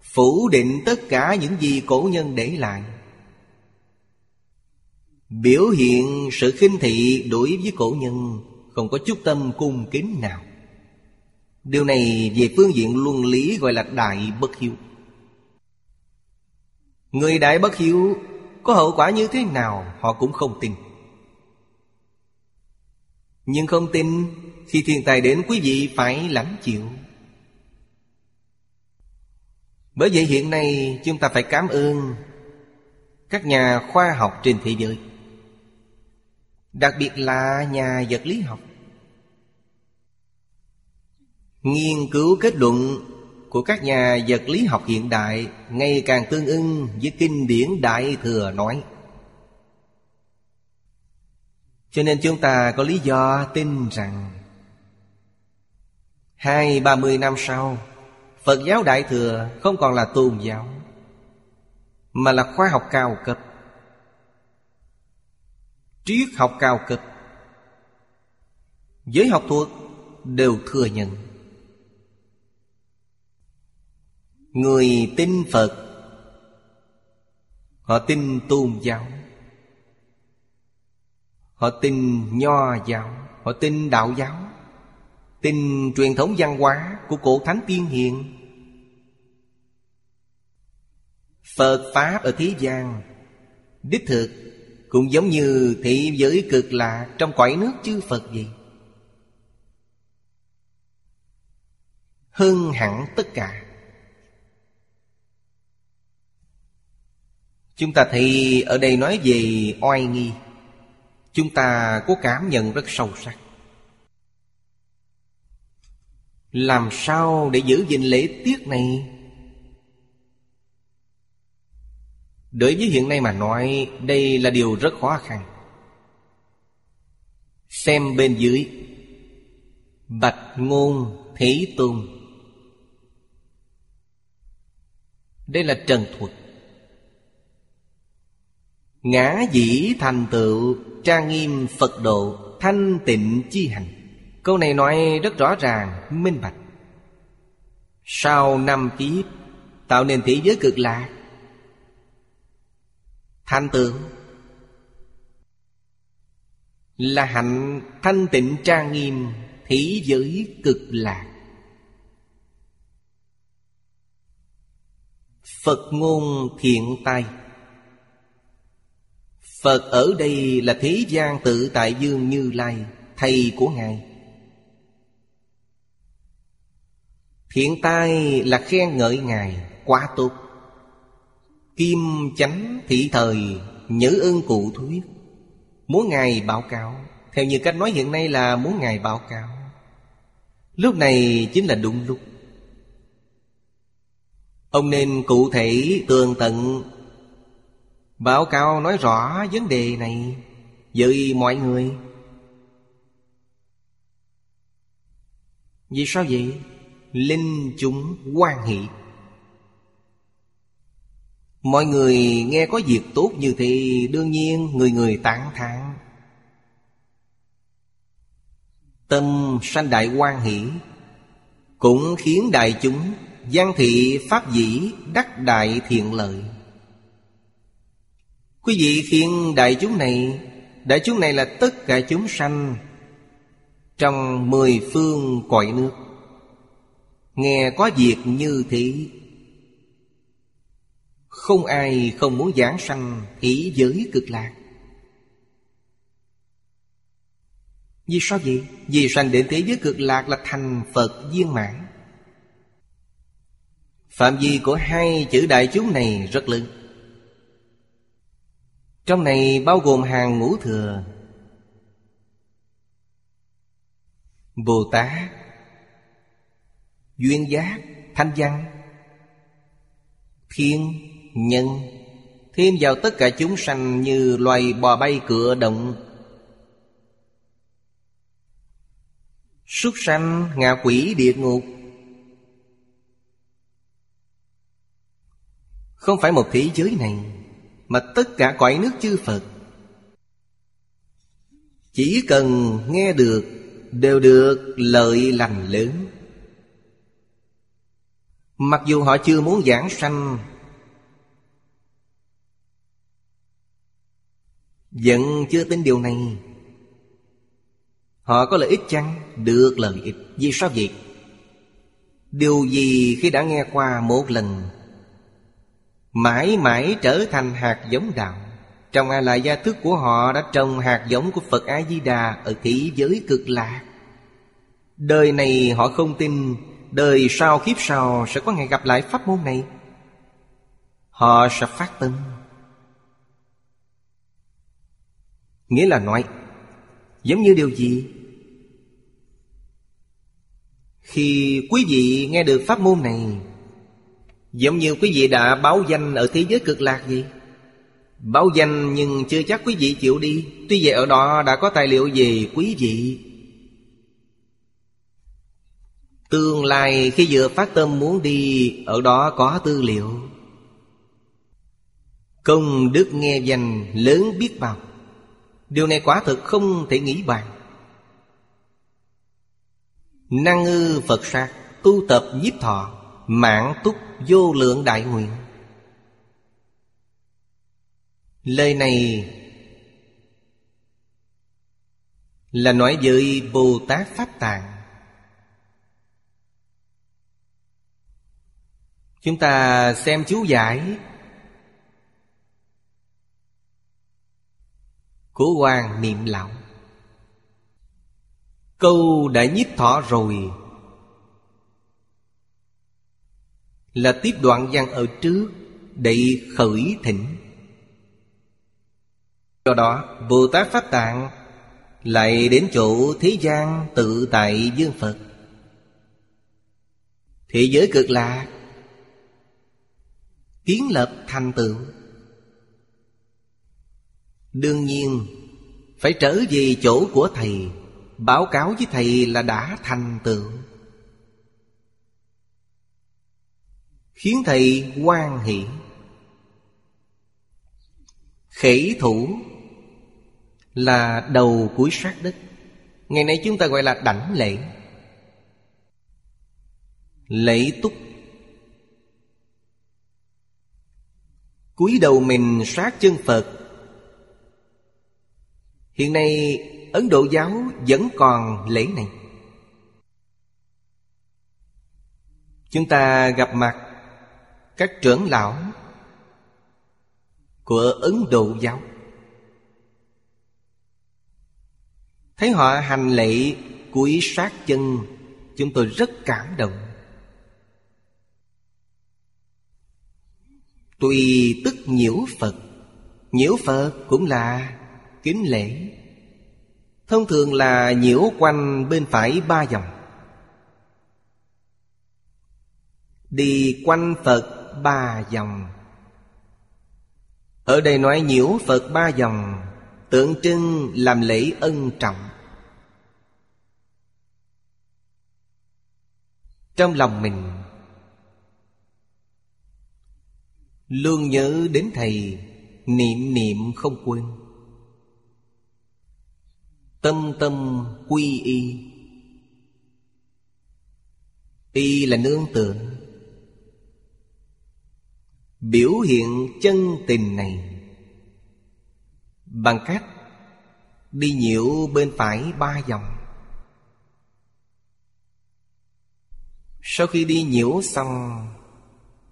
Phủ định tất cả những gì cổ nhân để lại. Biểu hiện sự khinh thị đối với cổ nhân không có chút tâm cung kính nào. Điều này về phương diện luân lý gọi là đại bất hiếu. Người đại bất hiếu Có hậu quả như thế nào họ cũng không tin. Nhưng không tin, Khi thiên tài đến quý vị phải lãnh chịu. Bởi vậy hiện nay chúng ta phải cảm ơn Các nhà khoa học trên thế giới, Đặc biệt là nhà vật lý học. Nghiên cứu kết luận của các nhà vật lý học hiện đại Ngày càng tương ưng với kinh điển Đại Thừa nói. Cho nên chúng ta có lý do tin rằng Hai ba mươi năm sau Phật giáo Đại Thừa không còn là tôn giáo, Mà là khoa học cao cấp. Triết học cao cấp, Giới học thuật đều thừa nhận. Người tin Phật, Họ tin tôn giáo. Họ tin nho giáo, Họ tin đạo giáo. Tin truyền thống văn hóa của cổ thánh tiên hiền. Phật Pháp ở thế gian, Đích thực Cũng giống như thị giới cực lạ Trong cõi nước chư Phật vậy. Hơn hẳn tất cả. Chúng ta thì ở đây nói về oai nghi. Chúng ta có cảm nhận rất sâu sắc. Làm sao để giữ gìn lễ tiết này? Đối với hiện nay mà nói, Đây là điều rất khó khăn. Xem bên dưới. Bạch ngôn thế tôn. Đây là trần thuật. Ngã dĩ thành tựu, Trang nghiêm Phật độ, Thanh tịnh chi hành. Câu này nói rất rõ ràng, Minh bạch. Sau năm kiếp Tạo nên thế giới cực lạc Thành tựu Là hạnh thanh tịnh trang nghiêm, Thế giới cực lạc Phật ngôn thiện tay Phật ở đây là thế gian tự tại dương như lai, Thầy của Ngài. Hiện tai là khen ngợi Ngài quá tốt Kim chánh thị thời nhớ ơn cụ thuyết Muốn Ngài báo cáo, Theo như cách nói hiện nay là muốn Ngài báo cáo. Lúc này chính là đúng lúc. Ông nên cụ thể tường tận. Báo cáo nói rõ vấn đề này Với mọi người. Vì sao vậy? Linh chúng quan hỷ. Mọi người nghe có việc tốt như thì Đương nhiên người người tán thán. Tâm sanh đại quan hỷ, Cũng khiến đại chúng Văn thị pháp dĩ đắc đại thiện lợi. Quý vị khiến đại chúng này, Đại chúng này là tất cả chúng sanh Trong mười phương cõi nước. Nghe có việc như thế Không ai không muốn giảng sanh Ý giới cực lạc. Vì sao vậy? Vì sanh đến thế giới cực lạc là thành Phật viên mãn. Phạm vi của hai chữ đại chúng này rất lớn. Trong này bao gồm hàng ngũ thừa. Bồ Tát Duyên giác, Thanh văn, Thiên, Nhân. Thêm vào tất cả chúng sanh như loài bò bay cựa động. Súc sanh ngạ quỷ địa ngục. Không phải một thế giới này, Mà tất cả cõi nước chư Phật. Chỉ cần nghe được, Đều được lợi lành lớn. Mặc dù họ chưa muốn giảng sanh, Vẫn chưa tin điều này Họ có lợi ích chăng? Được lợi ích Vì sao vậy? Điều gì khi đã nghe qua một lần, Mãi mãi trở thành hạt giống đạo Trong A La gia thức của họ đã trồng hạt giống của Phật A-di-đà Ở thế giới cực lạc Đời này họ không tin Đời sau kiếp sau sẽ có ngày gặp lại pháp môn này. Họ sẽ phát tâm. Nghĩa là nói, Giống như điều gì? Khi quý vị nghe được pháp môn này, Giống như quý vị đã báo danh ở thế giới cực lạc gì Báo danh nhưng chưa chắc quý vị chịu đi. Tuy vậy ở đó đã có tài liệu về quý vị. Tương lai, khi vừa phát tâm muốn đi, Ở đó có tư liệu. Công đức nghe danh, lớn biết bao. Điều này quả thực không thể nghĩ bàn. Năng ư Phật sát Tu tập nhiếp thọ Mạng túc vô lượng đại nguyện. Lời này Là nói với Bồ Tát Pháp Tạng. Chúng ta xem chú giải. Của Hoàng Niệm Lão. Câu đã nhiếp thọ rồi. Là tiếp đoạn văn ở trước Để khởi thỉnh Do đó Bồ Tát Pháp Tạng Lại đến chỗ thế gian tự tại dương Phật. Thế giới cực lạc Kiến lập thành tựu. Đương nhiên, Phải trở về chỗ của Thầy, Báo cáo với Thầy là đã thành tựu. Khiến Thầy quan hỷ. Khỉ thủ Là đầu cuối sát đất. Ngày nay chúng ta gọi là đảnh lễ. Lễ túc. Cúi đầu mình sát chân Phật. Hiện nay, Ấn Độ giáo vẫn còn lễ này. Chúng ta gặp mặt Các trưởng lão Của Ấn Độ giáo. Thấy họ hành lễ cúi sát chân, Chúng tôi rất cảm động. Tùy tức nhiễu Phật. Nhiễu Phật cũng là kính lễ. Thông thường là nhiễu quanh bên phải ba vòng Đi quanh Phật ba vòng Ở đây nói nhiễu Phật ba vòng Tượng trưng làm lễ ân trọng. Trong lòng mình Luôn nhớ đến Thầy, Niệm niệm không quên. Tâm tâm quy y. Y là nương tựa. Biểu hiện chân tình này. Bằng cách Đi nhiễu bên phải ba vòng Sau khi đi nhiễu xong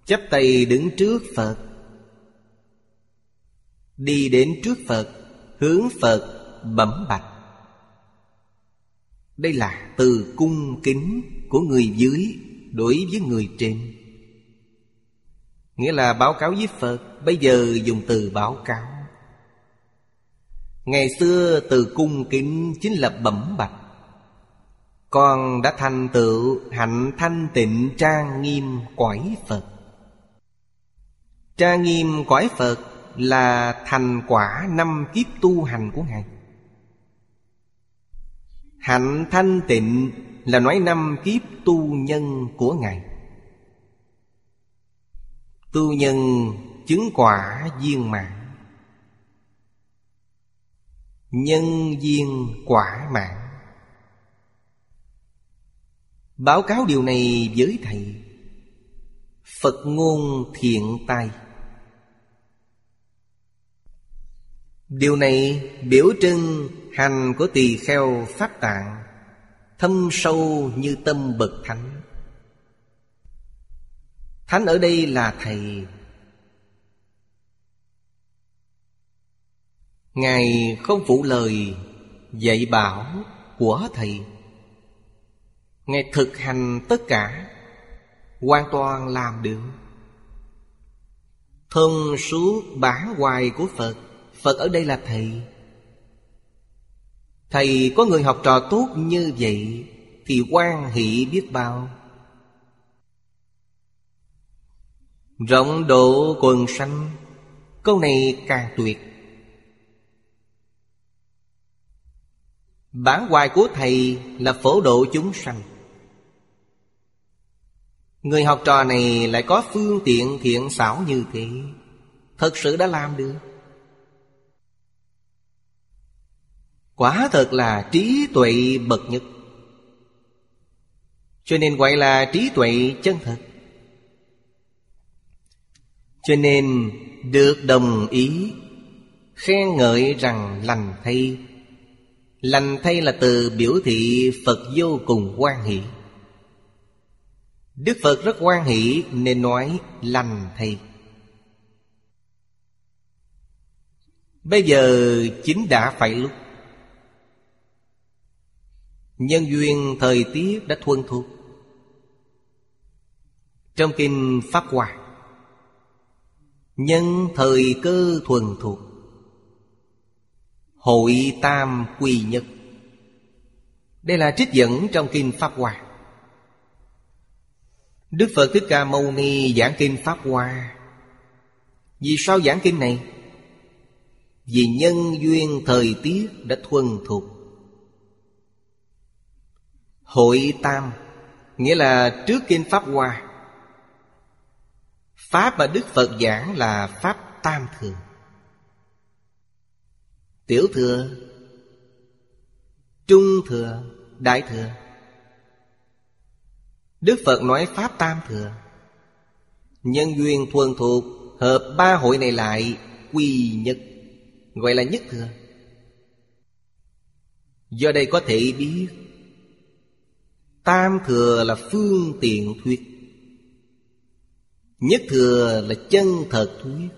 chắp tay đứng trước Phật. Đi đến trước Phật, Hướng Phật bẩm bạch. Đây là từ cung kính của người dưới Đối với người trên. Nghĩa là báo cáo với Phật, Bây giờ dùng từ báo cáo. Ngày xưa từ cung kính chính là bẩm bạch. Con đã thành tựu hạnh thanh tịnh trang nghiêm quải Phật. Tra nghiêm cõi Phật là thành quả năm kiếp tu hành của Ngài. Hạnh thanh tịnh là nói năm kiếp tu nhân của Ngài. Tu nhân chứng quả viên mạng Nhân viên quả mạng Báo cáo điều này với Thầy. Phật ngôn thiện tai. Điều này biểu trưng hành của tỳ kheo pháp tạng, Thâm sâu như tâm bậc thánh. Thánh ở đây là Thầy. Ngài không phụ lời dạy bảo của Thầy. Ngài thực hành tất cả, Hoàn toàn làm được. Thân suốt bản hoài của Phật Phật ở đây là Thầy. Thầy có người học trò tốt như vậy Thì quan hỷ biết bao. Rộng độ quần sanh, Câu này càng tuyệt. Bản hoài của Thầy là phổ độ chúng sanh. Người học trò này lại có phương tiện thiện xảo như thế, Thật sự đã làm được. Quả thật là trí tuệ bậc nhất. Cho nên gọi là trí tuệ chân thật. Cho nên được đồng ý, Khen ngợi rằng lành thay. Lành thay là từ biểu thị Phật vô cùng quan hỷ. Đức Phật rất quan hỷ nên nói lành thay. Bây giờ chính đã phải lúc. Nhân duyên thời tiết đã thuần thuộc Trong kinh Pháp Hoa, Nhân thời cơ thuần thuộc. Hội tam quy nhất. Đây là trích dẫn trong kinh Pháp Hoa. Đức Phật Thích Ca Mâu Ni giảng kinh Pháp Hoa. Vì sao giảng kinh này? Vì nhân duyên thời tiết đã thuần thuộc. Hội Tam, Nghĩa là trước kinh Pháp Hoa. Pháp mà Đức Phật giảng là Pháp Tam Thường. Tiểu Thừa, Trung Thừa, Đại Thừa. Đức Phật nói Pháp Tam Thừa. Nhân duyên thuần thuộc, Hợp ba hội này lại, Quy nhất, Gọi là nhất thừa. Do đây có thể biết Tam thừa là phương tiện thuyết. Nhất thừa là chân thật thuyết.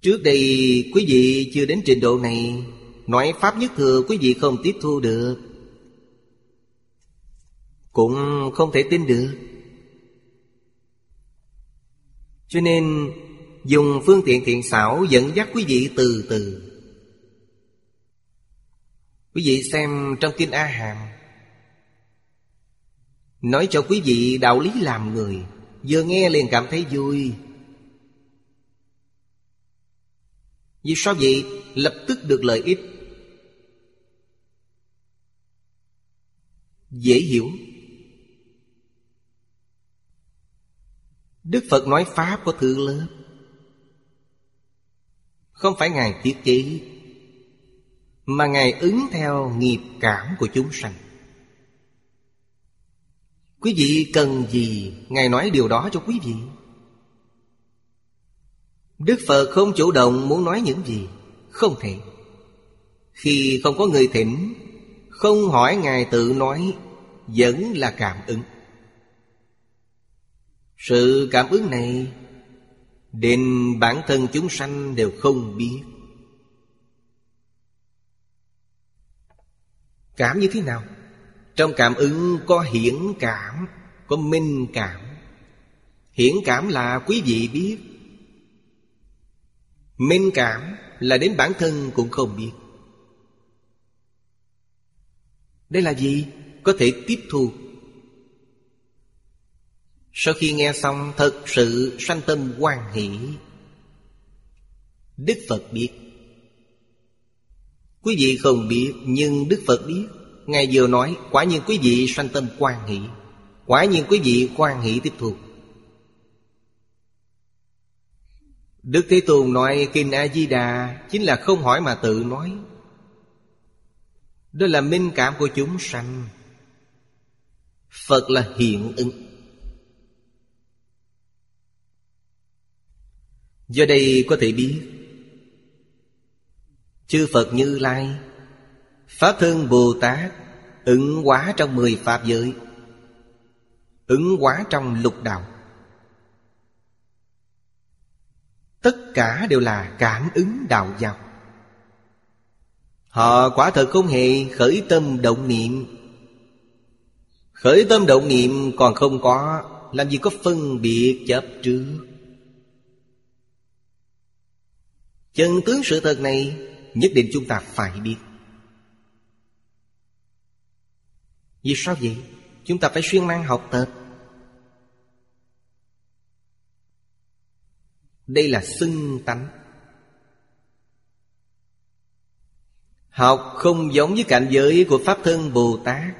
Trước đây, quý vị chưa đến trình độ này, Nói Pháp nhất thừa quý vị không tiếp thu được. Cũng không thể tin được. Cho nên, Dùng phương tiện thiện xảo dẫn dắt quý vị từ từ. Quý vị xem trong Kinh A Hàm Nói cho quý vị đạo lý làm người. Vừa nghe liền cảm thấy vui. Vì sao vậy? Lập tức được lợi ích. Dễ hiểu. Đức Phật nói Pháp có thứ lớn Không phải Ngài thiết kế Mà Ngài ứng theo nghiệp cảm của chúng sanh. Quý vị cần gì Ngài nói điều đó cho quý vị? Đức Phật không chủ động muốn nói những gì. Không thể. Khi không có người thỉnh, Không hỏi Ngài tự nói, Vẫn là cảm ứng. Sự cảm ứng này Đến bản thân chúng sanh đều không biết. Cảm như thế nào? Trong cảm ứng có hiển cảm, Có minh cảm. Hiển cảm là quý vị biết. Minh cảm là đến bản thân cũng không biết. Đây là gì? Có thể tiếp thu. Sau khi nghe xong, thật sự sanh tâm quan hỷ. Đức Phật biết. Quý vị không biết, nhưng Đức Phật biết. Ngài vừa nói, Quả nhiên quý vị sanh tâm quan hỷ. Quả nhiên quý vị quan hỷ tiếp thu Đức Thế Tôn nói, Kinh A-di-đà Chính là không hỏi mà tự nói. Đó là minh cảm của chúng sanh. Phật là hiện ứng. Do đây có thể biết, Chư Phật Như Lai Pháp thân Bồ Tát Ứng hóa trong mười Pháp giới, Ứng hóa trong lục đạo. Tất cả đều là cảm ứng đạo giáo. Họ quả thật không hề khởi tâm động niệm. Khởi tâm động niệm còn không có, Làm gì có phân biệt chấp trước? Chân tướng sự thật này Nhất định chúng ta phải biết. Vì sao vậy? Chúng ta phải xuyên năng học tập. Đây là xưng tánh. Học không giống với cảnh giới của Pháp thân Bồ Tát.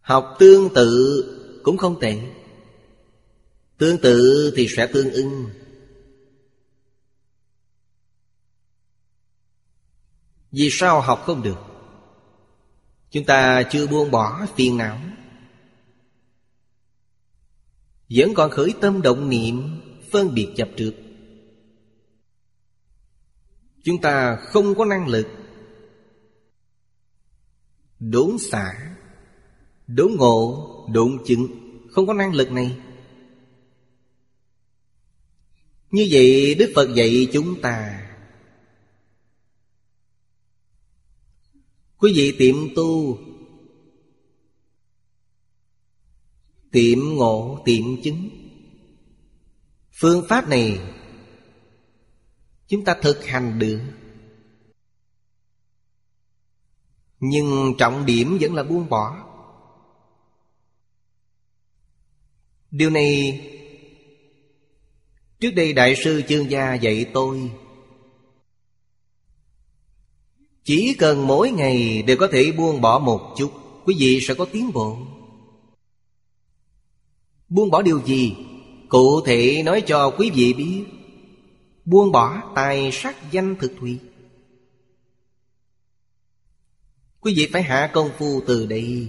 Học tương tự cũng không tệ. Tương tự thì sẽ tương ưng. Vì sao học không được? Chúng ta chưa buông bỏ phiền não. Vẫn còn khởi tâm động niệm, Phân biệt chập trước Chúng ta không có năng lực Đốn xả, Đốn ngộ, Đốn chứng. Không có năng lực này. Như vậy Đức Phật dạy chúng ta Quý vị tiệm tu. Tiệm ngộ, tiệm chứng. Phương pháp này, Chúng ta thực hành được. Nhưng trọng điểm vẫn là buông bỏ. Điều này, Trước đây Đại sư Chương Gia dạy tôi chỉ cần mỗi ngày đều có thể buông bỏ một chút, Quý vị sẽ có tiến bộ. Buông bỏ điều gì? Cụ thể nói cho quý vị biết. Buông bỏ tài sắc danh thực thủy Quý vị phải hạ công phu từ đây.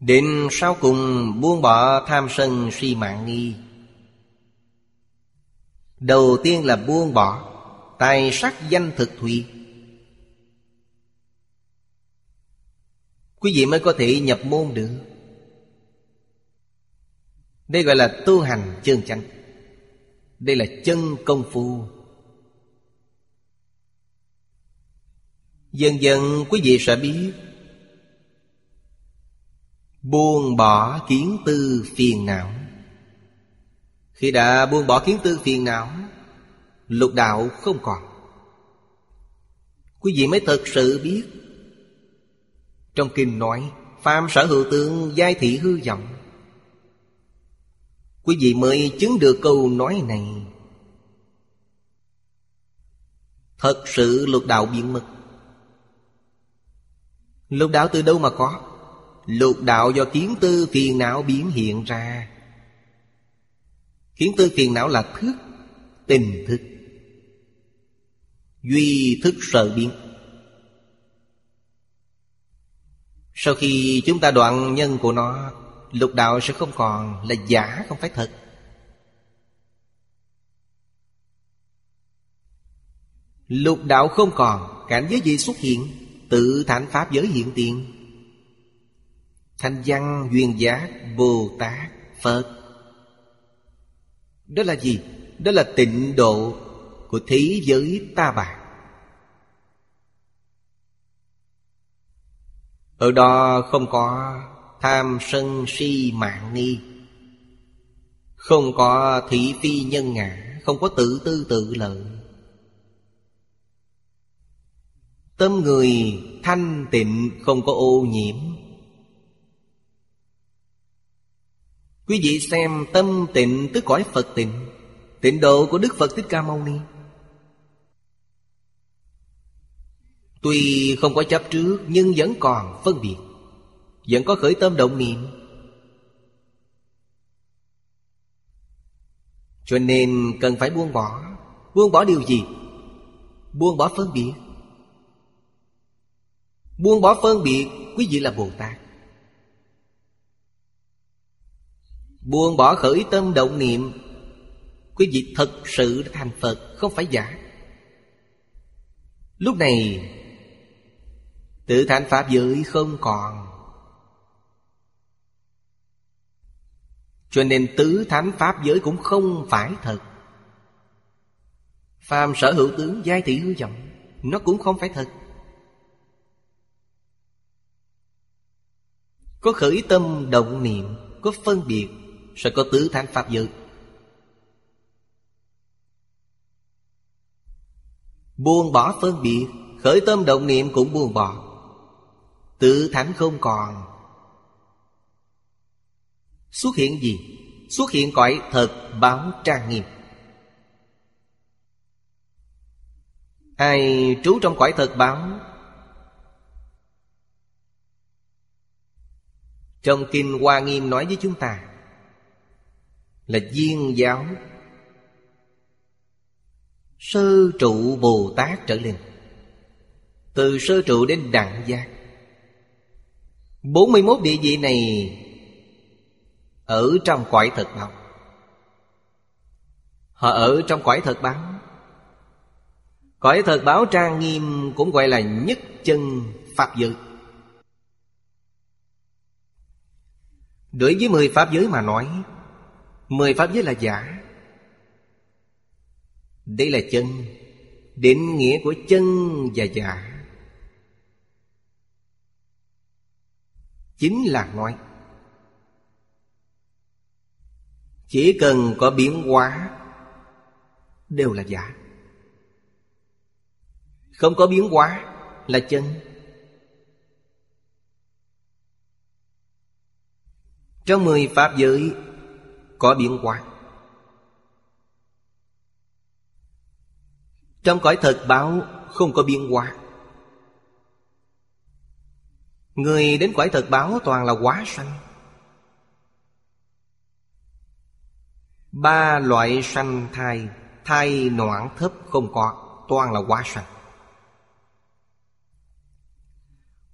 Định sau cùng buông bỏ tham sân si mạng nghi. Đầu tiên là buông bỏ. Tài sắc danh thực thùy Quý vị mới có thể nhập môn được. Đây gọi là tu hành chân chánh. Đây là chân công phu. Dần dần quý vị sẽ biết. Buông bỏ kiến tư phiền não. Khi đã buông bỏ kiến tư phiền não Lục đạo không còn. Quý vị mới thật sự biết, Trong kinh nói, Phàm sở hữu tướng giai thị hư vọng. Quý vị mới chứng được câu nói này. Thật sự lục đạo biến mất. Lục đạo từ đâu mà có? Lục đạo do kiến tư phiền não biến hiện ra. Kiến tư phiền não là thức, Tình thức. Duy thức sợ biến Sau khi chúng ta đoạn nhân của nó, Lục đạo sẽ không còn là giả, không phải thật. Lục đạo không còn, Cảnh giới gì xuất hiện, Tự thảnh Pháp giới hiện tiền. Thanh văn, duyên giác, Bồ Tát, Phật. Đó là gì? Đó là tịnh độ Của thế giới ta bà. Ở đó không có tham sân si mạng nghi, Không có thị phi nhân ngã, Không có tự tư tự lợi. Tâm người thanh tịnh không có ô nhiễm. Quý vị xem tâm tịnh tức cõi Phật tịnh Tịnh độ của Đức Phật Thích Ca Mâu Ni. Tuy không có chấp trước, nhưng vẫn còn phân biệt. Vẫn có khởi tâm động niệm. Cho nên cần phải buông bỏ. Buông bỏ điều gì? Buông bỏ phân biệt. Buông bỏ phân biệt, Quý vị là Bồ Tát. Buông bỏ khởi tâm động niệm, Quý vị thật sự thành Phật, Không phải giả. Lúc này Tự thành Pháp giới không còn. Cho nên tứ thánh Pháp giới cũng không phải thật. Phàm sở hữu tướng giai thị hư vọng, Nó cũng không phải thật. Có khởi tâm động niệm, Có phân biệt, Sẽ có tứ thánh Pháp giới. Buông bỏ phân biệt, Khởi tâm động niệm cũng buông bỏ. Tự thánh không còn. Xuất hiện gì? Xuất hiện cõi thật báo trang nghiêm. Ai trú trong cõi thật báo? Trong Kinh Hoa Nghiêm nói với chúng ta, Là viên giáo. Sơ trụ Bồ Tát trở lên. Từ sơ trụ đến đẳng giác. 41 địa vị này Ở trong cõi thật báo Họ ở trong cõi thật báo Cõi thật báo trang nghiêm Cũng gọi là nhất chân Pháp giới. Đối với mười Pháp giới mà nói, Mười Pháp giới là giả. Đây là chân, Định nghĩa của chân và giả. Chính là nói Chỉ cần có biến hóa, Đều là giả. Không có biến hóa Là chân. Trong mười Pháp giới, Có biến hóa. Trong cõi thật báo, Không có biến hóa. Người đến quải thật báo toàn là quá sanh. Ba loại sanh thai Thai noãn thấp không có, Toàn là quá sanh.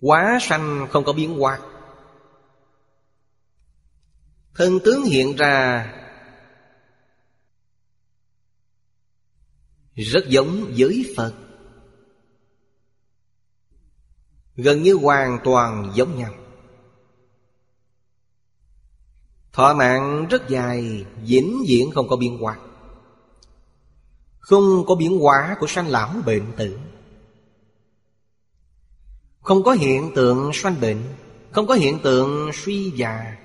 Quá sanh không có biến hóa. Thân tướng hiện ra Rất giống với Phật. Gần như hoàn toàn giống nhau. Thọ mạng rất dài, vĩnh viễn không có biến hóa. Không có biến hóa của sanh lão bệnh tử. Không có hiện tượng sanh bệnh, Không có hiện tượng suy già.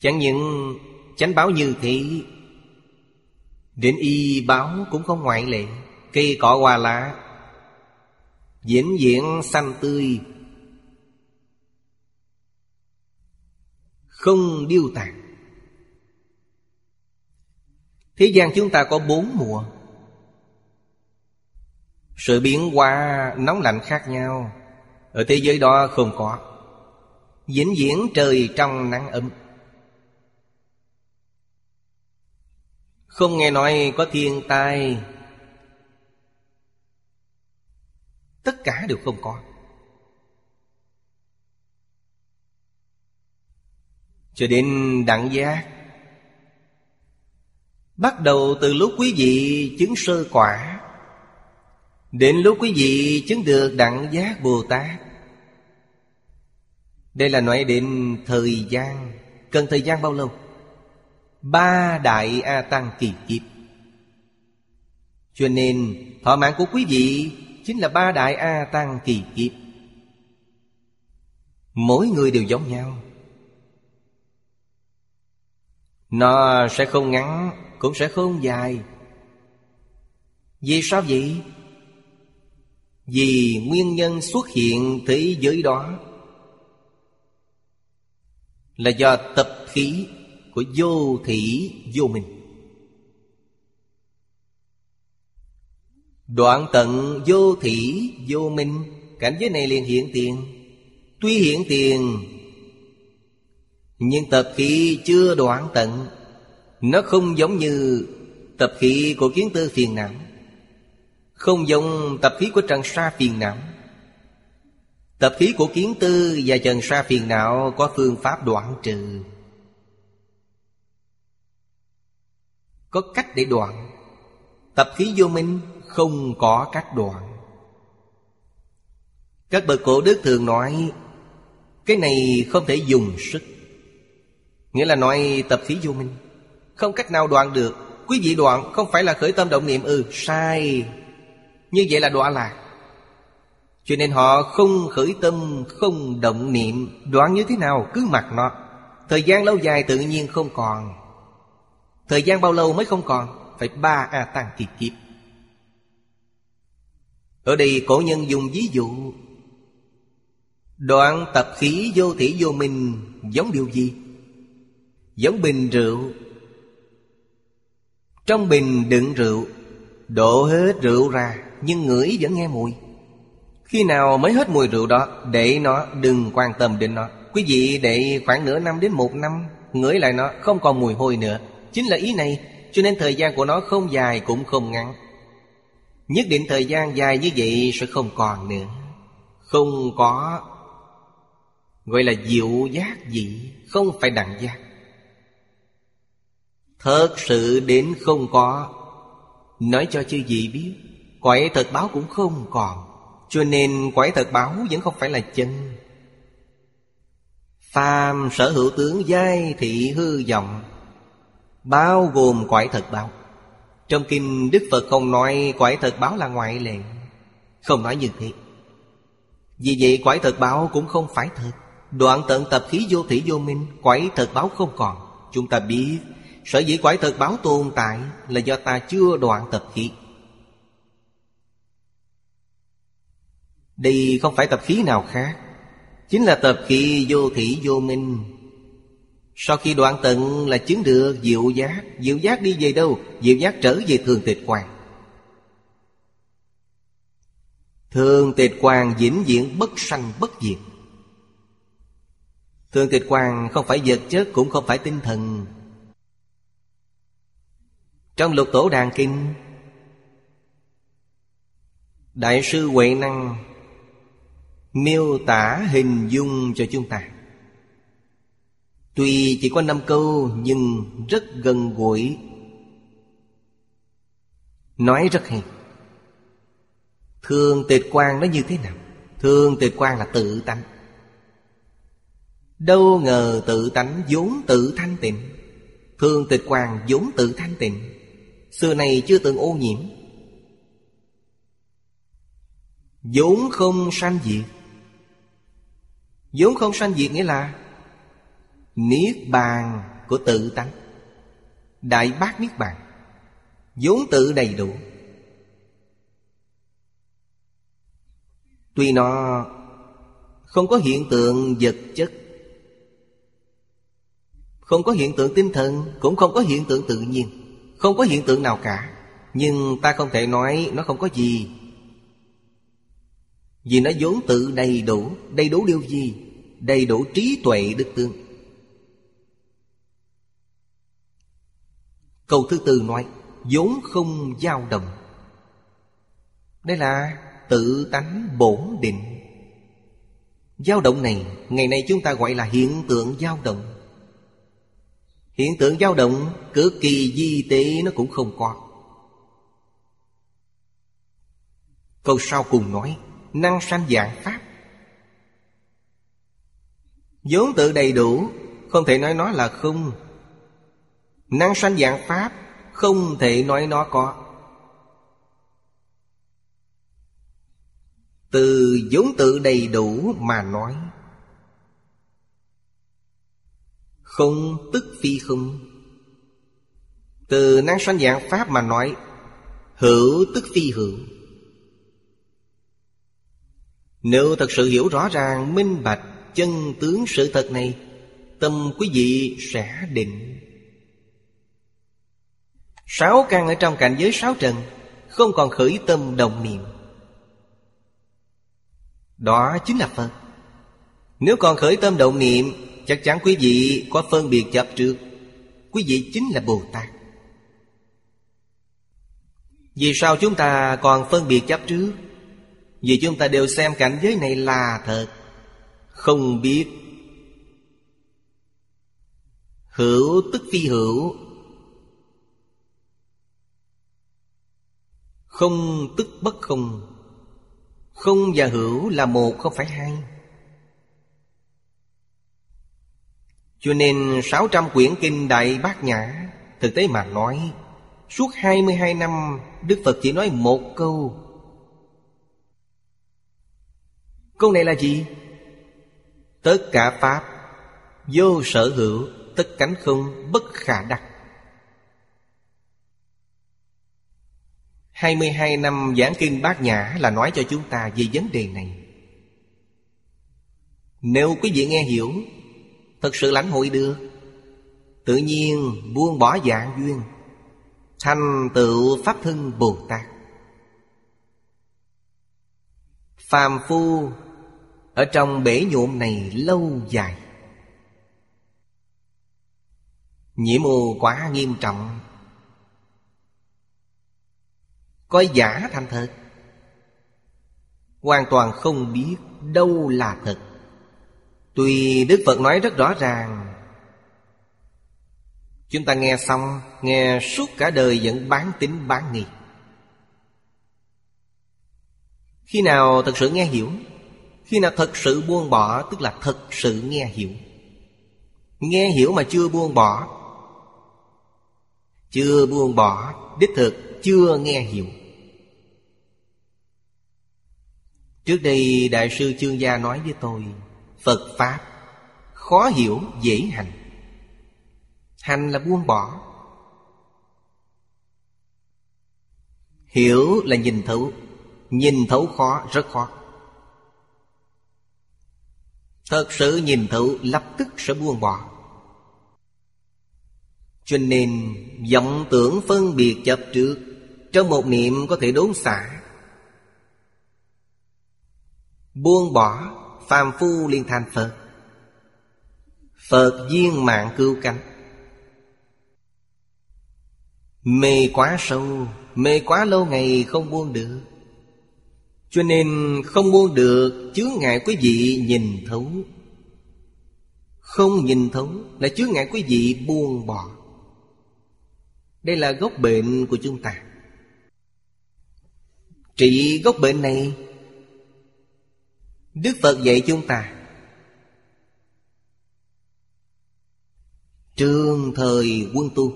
Chẳng những chánh báo như thị, Đến y báo cũng không ngoại lệ Cây cỏ hoa lá Diễn diễn xanh tươi. Không điêu tàn. Thế gian chúng ta có bốn mùa. Sự biến hóa nóng lạnh khác nhau. Ở thế giới đó không có. Vĩnh viễn trời trong nắng ấm. Không nghe nói có thiên tai Tất cả đều không có. Cho đến đẳng giác, Bắt đầu từ lúc quý vị chứng sơ quả. Đến lúc quý vị chứng được đẳng giác Bồ Tát. Đây là nói đến thời gian. Cần thời gian bao lâu? Ba đại A Tăng kỳ kiếp. Cho nên thọ mạng của quý vị Chính là ba đại A Tăng kỳ kiếp. Mỗi người đều giống nhau. Nó sẽ không ngắn, Cũng sẽ không dài. Vì sao vậy? Vì nguyên nhân xuất hiện thế giới đó Là do tập khí của vô thị vô minh Đoạn tận vô thị vô minh. Cảnh giới này liền hiện tiền. Tuy hiện tiền, Nhưng tập khí chưa đoạn tận. Nó không giống như Tập khí của kiến tư phiền não. Không giống tập khí của trần sa phiền não. Tập khí của kiến tư và trần sa phiền não Có phương pháp đoạn trừ. Có cách để đoạn. Tập khí vô minh không có cách đoạn Các bậc cổ đức thường nói, Cái này không thể dùng sức. Nghĩa là nói tập khí vô minh. Không cách nào đoạn được. Quý vị đoạn không phải là khởi tâm động niệm Ừ sai. Như vậy là đọa lạc. Cho nên họ không khởi tâm, Không động niệm. Đoạn như thế nào, cứ mặc nó. Thời gian lâu dài tự nhiên không còn. Thời gian bao lâu mới không còn? Phải ba A Tăng kỳ kiếp. Ở đây cổ nhân dùng ví dụ. Đoạn tập khí vô thủy vô minh Giống điều gì? Giống bình rượu. Trong bình đựng rượu, Đổ hết rượu ra, Nhưng ngửi vẫn nghe mùi. Khi nào mới hết mùi rượu đó, Để nó, đừng quan tâm đến nó. Quý vị để khoảng nửa năm đến một năm, Ngửi lại nó, không còn mùi hôi nữa. Chính là ý này, Cho nên thời gian của nó không dài cũng không ngắn. Nhất định thời gian dài như vậy sẽ không còn nữa. Không có, Gọi là diệu giác gì, Không phải đẳng giác. Thật sự đến không có, Nói cho chư gì biết Quậy thật báo cũng không còn, Cho nên quậy thật báo vẫn không phải là chân. Phàm sở hữu tướng giai thị hư vọng, Bao gồm quải thật báo. Trong kinh Đức Phật không nói quải thật báo là ngoại lệ. Không nói như thế. Vì vậy quải thật báo cũng không phải thật. Đoạn tận tập khí vô thủy vô minh Quải thật báo không còn. Chúng ta biết, Sở dĩ quải thật báo tồn tại Là do ta chưa đoạn tập khí. Đây không phải tập khí nào khác, Chính là tập khí vô thị vô minh. Sau khi đoạn tận là chứng được diệu giác Diệu giác đi về đâu? Diệu giác trở về thường tịch quan Thường tịch quan vĩnh viễn bất sanh bất diệt. Thường tịch quan không phải vật chất, cũng không phải tinh thần. Trong lục tổ đàn kinh, Đại sư Huệ Năng Miêu tả hình dung cho chúng ta. Tuy chỉ có năm câu, nhưng rất gần gũi. Nói rất hay. Thương tịch quan nó như thế nào? thương tịch quan là tự tánh. Đâu ngờ tự tánh vốn tự thanh tịnh. Thương tịch quan vốn tự thanh tịnh. Xưa này chưa từng ô nhiễm. Vốn không sanh diệt. Vốn không sanh diệt nghĩa là niết bàn của tự tánh. Đại bác niết bàn. Vốn tự đầy đủ. Tuy nó không có hiện tượng vật chất, không có hiện tượng tinh thần, cũng không có hiện tượng tự nhiên, không có hiện tượng nào cả. Nhưng ta không thể nói nó không có gì. Vì nó vốn tự đầy đủ Đầy đủ điều gì? Đầy đủ trí tuệ đức tương. Câu thứ tư nói, vốn không dao động. Đây là tự tánh bổn định. Dao động này, Ngày nay chúng ta gọi là hiện tượng dao động. Hiện tượng dao động Cực kỳ di tế nó cũng không có. Câu sau cùng nói, năng sanh dạng pháp. Vốn tự đầy đủ, không thể nói nó là không năng sanh dạng pháp, không thể nói nó có. Từ vốn tự đầy đủ mà nói, không tức phi không. Từ năng sanh dạng pháp mà nói, hữu tức phi hữu. Nếu thật sự hiểu rõ ràng, minh bạch chân tướng sự thật này, Tâm quý vị sẽ định. Sáu căn ở trong cảnh giới sáu trần, Không còn khởi tâm đồng niệm. Đó chính là Phật. Nếu còn khởi tâm động niệm, Chắc chắn quý vị có phân biệt chấp trước. Quý vị chính là Bồ Tát. Vì sao chúng ta còn phân biệt chấp trước? Vì chúng ta đều xem cảnh giới này là thật, Không biết. Hữu tức phi hữu Không tức bất không. Không và hữu là một không phải hai. Cho nên 600 quyển kinh Đại Bát Nhã, Thực tế mà nói, Suốt 22 năm, Đức Phật chỉ nói một câu. Câu này là gì? Tất cả Pháp, Vô sở hữu, Tất cánh không, bất khả đặc 22 năm giảng kinh bát nhã là nói cho chúng ta về vấn đề này. Nếu quý vị nghe hiểu Thật sự lãnh hội được, Tự nhiên buông bỏ dạng duyên, Thành tựu Pháp thân Bồ Tát. Phàm phu Ở trong bể nhuộm này lâu dài Nhiễm ô quá nghiêm trọng Coi giả thành thật. Hoàn toàn không biết đâu là thật. Tuy Đức Phật nói rất rõ ràng. Chúng ta nghe xong, Nghe suốt cả đời vẫn bán tính bán nghi. Khi nào thật sự nghe hiểu? Khi nào thật sự buông bỏ, Tức là thật sự nghe hiểu. Nghe hiểu mà chưa buông bỏ. Chưa buông bỏ, Đích thực chưa nghe hiểu. Trước đây Đại sư Chương Gia nói với tôi Phật Pháp Khó hiểu dễ hành. Hành là buông bỏ. Hiểu là nhìn thấu. Nhìn thấu khó, rất khó. Thật sự nhìn thấu lập tức sẽ buông bỏ. Cho nên vọng tưởng phân biệt chấp trước trong một niệm có thể đốn xả. Buông bỏ phàm phu liên thành Phật. Phật duyên mạng cứu cánh. Mê quá sâu, Mê quá lâu ngày không buông được. Cho nên không buông được, Chướng ngại quý vị nhìn thấu. Không nhìn thấu Là chướng ngại quý vị buông bỏ. Đây là gốc bệnh của chúng ta. Trị gốc bệnh này. Đức Phật dạy chúng ta. Trường thời quân tu.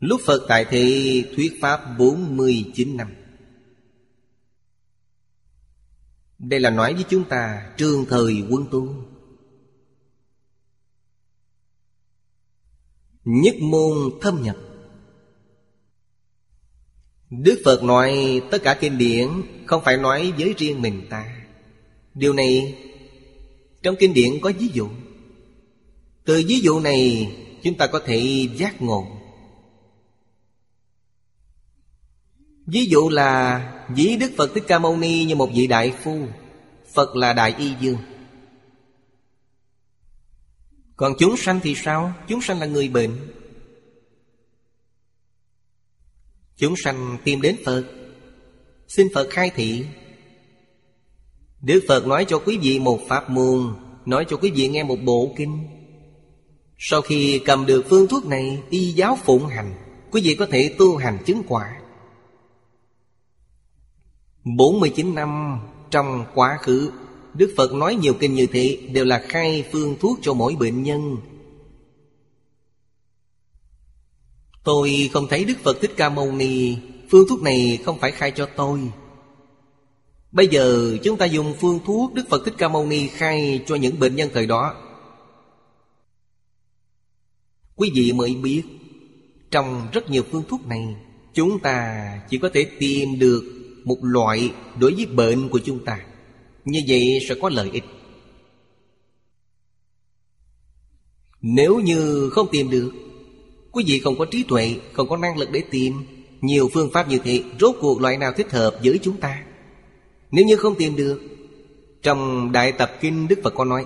Lúc Phật tại thị thuyết Pháp 49 năm. Đây là nói với chúng ta Trường thời quân tu. Nhất môn thâm nhập. Đức Phật nói tất cả kinh điển Không phải nói với riêng mình ta. Điều này Trong kinh điển có ví dụ. Từ ví dụ này, Chúng ta có thể giác ngộ. Ví dụ là Ví Đức Phật Thích Ca Mâu Ni như một vị đại phu. Phật là đại y dương. Còn chúng sanh thì sao? Chúng sanh là người bệnh. Chúng sanh tìm đến Phật. Xin Phật khai thị. Đức Phật nói cho quý vị một pháp môn, Nói cho quý vị nghe một bộ kinh. Sau khi cầm được phương thuốc này, Y giáo phụng hành, Quý vị có thể tu hành chứng quả. 49 năm trong quá khứ, Đức Phật nói nhiều kinh như thế, Đều là khai phương thuốc cho mỗi bệnh nhân. Tôi không thấy Đức Phật Thích Ca Mâu Ni. Phương thuốc này không phải khai cho tôi. Bây giờ chúng ta dùng phương thuốc Đức Phật Thích Ca Mâu Ni khai cho những bệnh nhân thời đó. Quý vị mới biết, Trong rất nhiều phương thuốc này, Chúng ta chỉ có thể tìm được một loại đối với bệnh của chúng ta. Như vậy sẽ có lợi ích. Nếu như không tìm được Quý vị không có trí tuệ, Không có năng lực để tìm. Nhiều phương pháp như thế, Rốt cuộc loại nào thích hợp với chúng ta? Nếu như không tìm được, Trong Đại Tập Kinh Đức Phật có nói,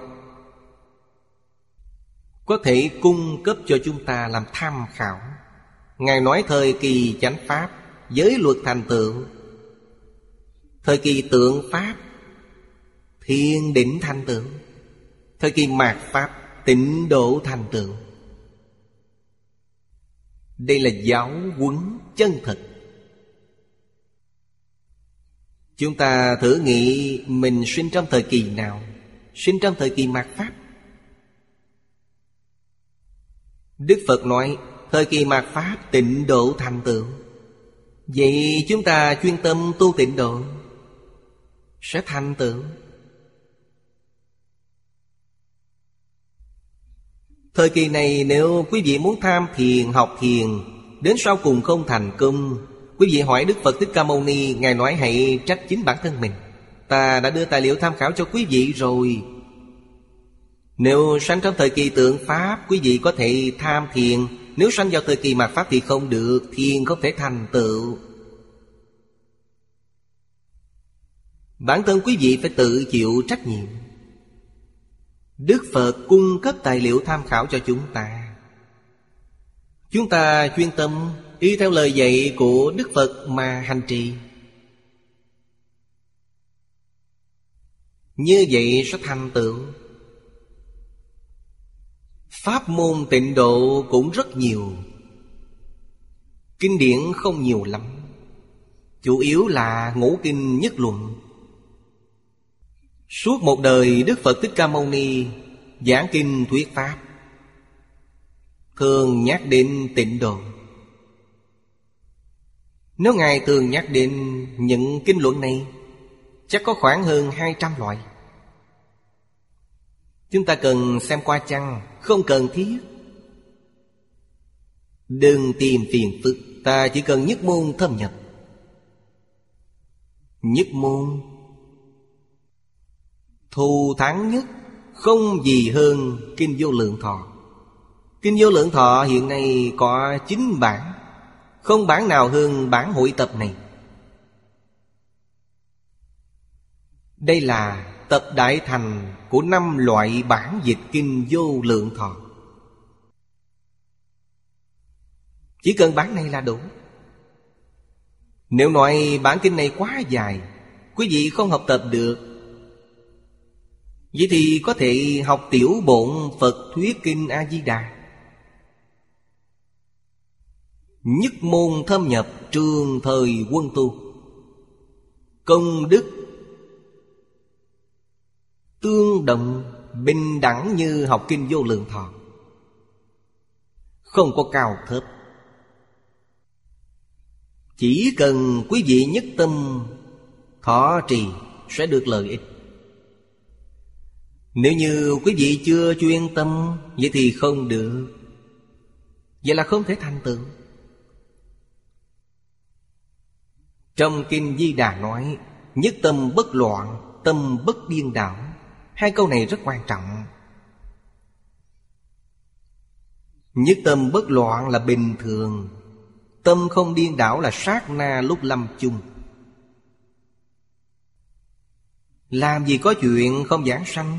Có thể cung cấp cho chúng ta làm tham khảo. Ngài nói thời kỳ chánh Pháp Giới luật thành tựu. Thời kỳ tượng Pháp, Thiên đỉnh thành tựu. Thời kỳ mạt Pháp, Tịnh độ thành tựu đây là giáo huấn chân thực Chúng ta thử nghĩ mình sinh trong thời kỳ nào? Sinh trong thời kỳ mạt Pháp. Đức Phật nói, Thời kỳ mạt Pháp tịnh độ thành tựu. Vậy chúng ta chuyên tâm tu tịnh độ Sẽ thành tựu. Thời kỳ này nếu quý vị muốn tham thiền, học thiền, Đến sau cùng không thành công, Quý vị hỏi Đức Phật Thích Ca Mâu Ni, Ngài nói hãy trách chính bản thân mình. Ta đã đưa tài liệu tham khảo cho quý vị rồi. Nếu sanh trong thời kỳ tượng Pháp, Quý vị có thể tham thiền. Nếu sanh vào thời kỳ mạt Pháp thì không được, Thiền không thể thành tựu. Bản thân quý vị phải tự chịu trách nhiệm. Đức Phật cung cấp tài liệu tham khảo cho chúng ta. Chúng ta chuyên tâm Y theo lời dạy của Đức Phật mà hành trì. Như vậy sẽ thành tựu. Pháp môn tịnh độ cũng rất nhiều. Kinh điển không nhiều lắm. Chủ yếu là ngũ kinh nhất luận. Suốt một đời, Đức Phật Thích Ca Mâu Ni Giảng kinh thuyết Pháp, Thường nhắc đến tịnh độ. Nếu Ngài thường nhắc đến những kinh luận này, Chắc có khoảng hơn 200 loại. Chúng ta cần xem qua chăng, Không cần thiết. Đừng tìm phiền phức, Ta chỉ cần nhất môn thâm nhập. Nhất môn Thù thắng nhất, Không gì hơn Kinh Vô Lượng Thọ. Kinh Vô Lượng Thọ hiện nay có chín bản, Không bản nào hơn bản hội tập này. Đây là tập đại thành của năm loại bản dịch kinh vô lượng thọ. Chỉ cần bản này là đủ. Nếu nói bản kinh này quá dài, Quý vị không học tập được Vậy thì có thể học tiểu bổn Phật Thuyết Kinh A-di-đà. Nhất môn thâm nhập trường thời quân tu. Công đức Tương đồng bình đẳng như học kinh vô lượng thọ. Không có cao thấp. Chỉ cần quý vị nhất tâm, Thọ trì sẽ được lợi ích. Nếu như quý vị chưa chuyên tâm, Vậy thì không được. Vậy là không thể thành tựu. Trong Kinh Di Đà nói, Nhất tâm bất loạn, Tâm bất điên đảo. Hai câu này rất quan trọng. Nhất tâm bất loạn là bình thường, Tâm không điên đảo là sát na lúc lâm chung. Làm gì có chuyện không giảng sanh?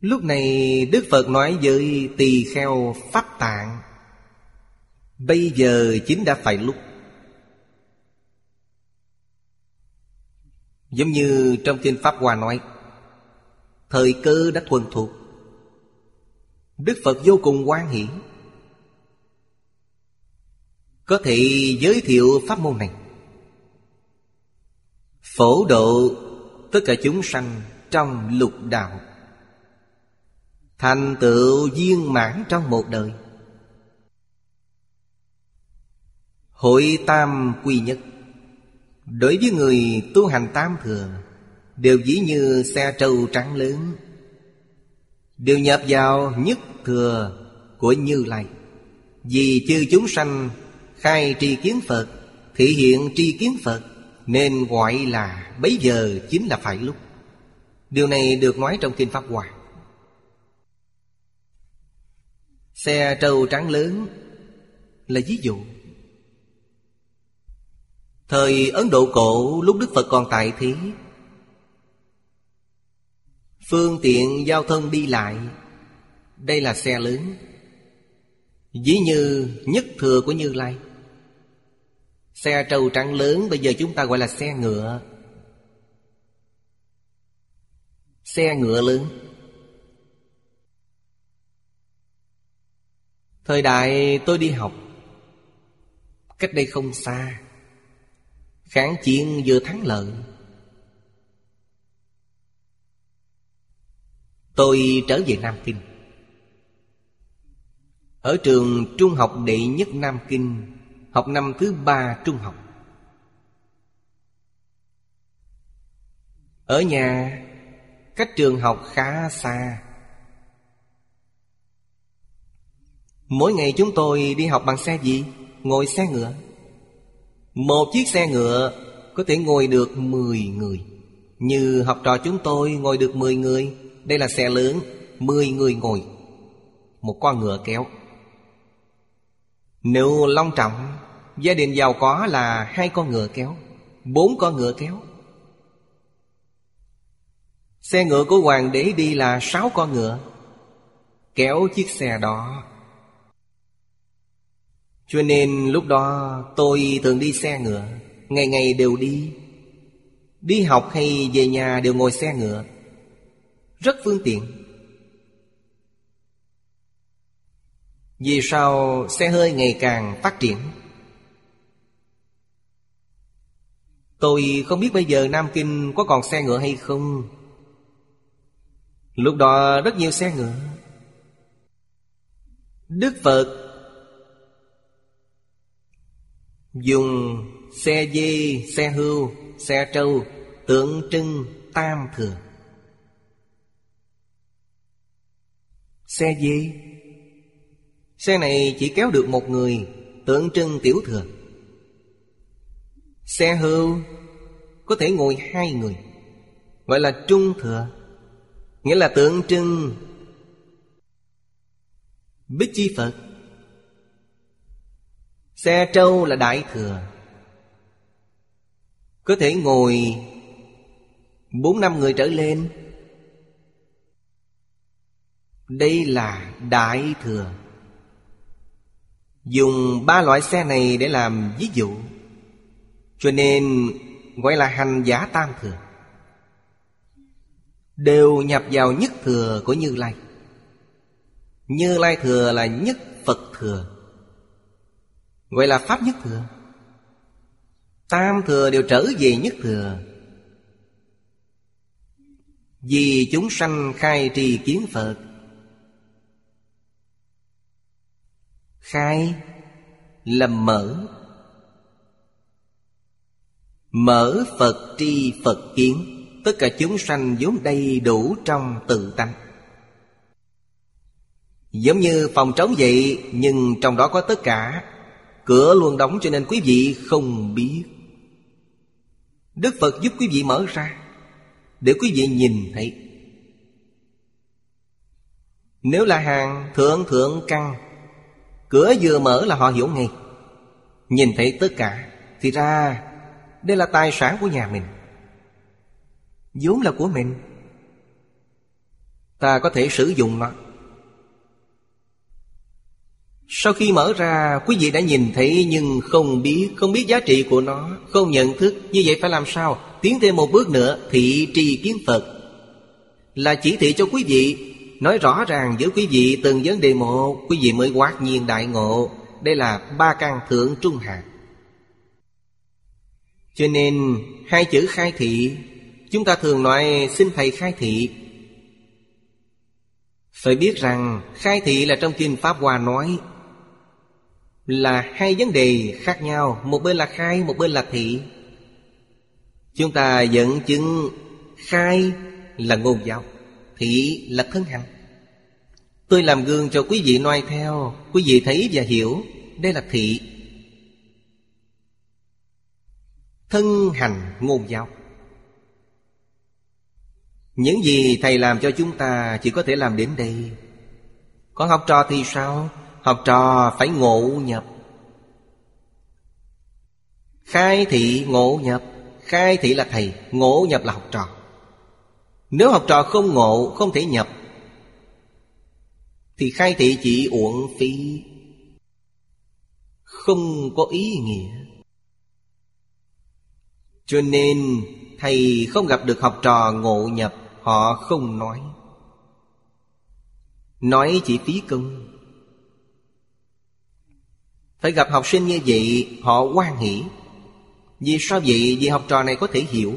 Lúc này Đức Phật nói với tỳ kheo Pháp Tạng, Bây giờ chính đã phải lúc. Giống như trong kinh Pháp Hoa nói, Thời cơ đã thuần thuộc. Đức Phật vô cùng quan hỷ. Có thể giới thiệu pháp môn này. Phổ độ tất cả chúng sanh trong lục đạo. Thành tựu viên mãn trong một đời. Hội tam quy nhất. Đối với người tu hành tam thừa Đều dĩ như xe trâu trắng lớn, Đều nhập vào nhất thừa của Như Lai. Vì chư chúng sanh khai tri kiến Phật Thể hiện tri kiến Phật, Nên gọi là bấy giờ chính là phải lúc. Điều này được nói trong Kinh Pháp Hoa. Xe trâu trắng lớn là ví dụ. Thời Ấn Độ cổ, lúc Đức Phật còn tại thế, Phương tiện giao thông đi lại, Đây là xe lớn, Ví như nhất thừa của Như Lai. Xe trâu trắng lớn, bây giờ chúng ta gọi là xe ngựa. Xe ngựa lớn. Thời đại tôi đi học, Cách đây không xa, Kháng chiến vừa thắng lợi. Tôi trở về Nam Kinh. Ở trường trung học đệ nhất Nam Kinh, Học năm thứ ba trung học. Ở nhà, Cách trường học khá xa. Mỗi ngày chúng tôi đi học bằng xe gì? Ngồi xe ngựa. Một chiếc xe ngựa có thể ngồi được 10 người. Như học trò chúng tôi ngồi được 10 người, Đây là xe lớn 10 người ngồi. Một con ngựa kéo. Nếu long trọng, Gia đình giàu có là hai con ngựa kéo, Bốn con ngựa kéo. Xe ngựa của hoàng đế đi là sáu con ngựa. Kéo chiếc xe đó cho nên lúc đó tôi thường đi xe ngựa, Ngày ngày đều đi. Đi học hay về nhà đều ngồi xe ngựa, Rất phương tiện. Vì sao xe hơi ngày càng phát triển? Tôi không biết bây giờ Nam Kinh có còn xe ngựa hay không. Lúc đó rất nhiều xe ngựa. Đức Phật Dùng xe dê, xe hưu, xe trâu Tượng trưng tam thừa Xe dê. Xe này chỉ kéo được một người Tượng trưng tiểu thừa Xe hưu Có thể ngồi hai người Gọi là trung thừa Nghĩa là tượng trưng. Bích Chi Phật. Xe trâu là đại thừa. Có thể ngồi Bốn năm người trở lên. Đây là đại thừa. Dùng ba loại xe này để làm ví dụ. Cho nên gọi là hành giả tam thừa. Đều nhập vào nhất thừa của Như Lai. Như Lai thừa là nhất Phật thừa. Gọi là Pháp nhất thừa. Tam thừa đều trở về nhất thừa. Vì chúng sanh khai trì kiến Phật. Khai là mở. Mở Phật tri Phật kiến, Tất cả chúng sanh vốn đầy đủ trong tự tánh. Giống như phòng trống vậy, Nhưng trong đó có tất cả Cửa luôn đóng cho nên quý vị không biết. Đức Phật giúp quý vị mở ra Để quý vị nhìn thấy. Nếu là hàng thượng thượng căn, Cửa vừa mở là họ hiểu ngay. Nhìn thấy tất cả Thì ra đây là tài sản của nhà mình. Vốn là của mình. Ta có thể sử dụng nó sau khi mở ra, quý vị đã nhìn thấy nhưng không biết Không biết giá trị của nó, Không nhận thức. Như vậy phải làm sao? Tiến thêm một bước nữa Thị trì kiến Phật. Là chỉ thị cho quý vị, Nói rõ ràng với quý vị từng vấn đề một, Quý vị mới quát nhiên đại ngộ. Đây là ba căn thượng trung hạ Cho nên, hai chữ khai thị, Chúng ta thường nói xin thầy khai thị. Phải biết rằng, khai thị là trong kinh Pháp Hoa nói là hai vấn đề khác nhau Một bên là khai, một bên là thị. Chúng ta dẫn chứng khai là ngôn giáo Thị là thân hành. Tôi làm gương cho quý vị noi theo Quý vị thấy và hiểu Đây là thị. Thân hành ngôn giáo. Những gì Thầy làm cho chúng ta chỉ có thể làm đến đây. Còn học trò thì sao? Học trò phải ngộ nhập. Khai thị ngộ nhập, Khai thị là thầy, Ngộ nhập là học trò. Nếu học trò không ngộ, Không thể nhập, Thì khai thị chỉ uổng phí. Không có ý nghĩa. Cho nên Thầy không gặp được học trò ngộ nhập, Họ không nói. Nói chỉ phí công. Phải gặp học sinh như vậy, Họ quan hỷ. Vì sao vậy? Vì học trò này có thể hiểu.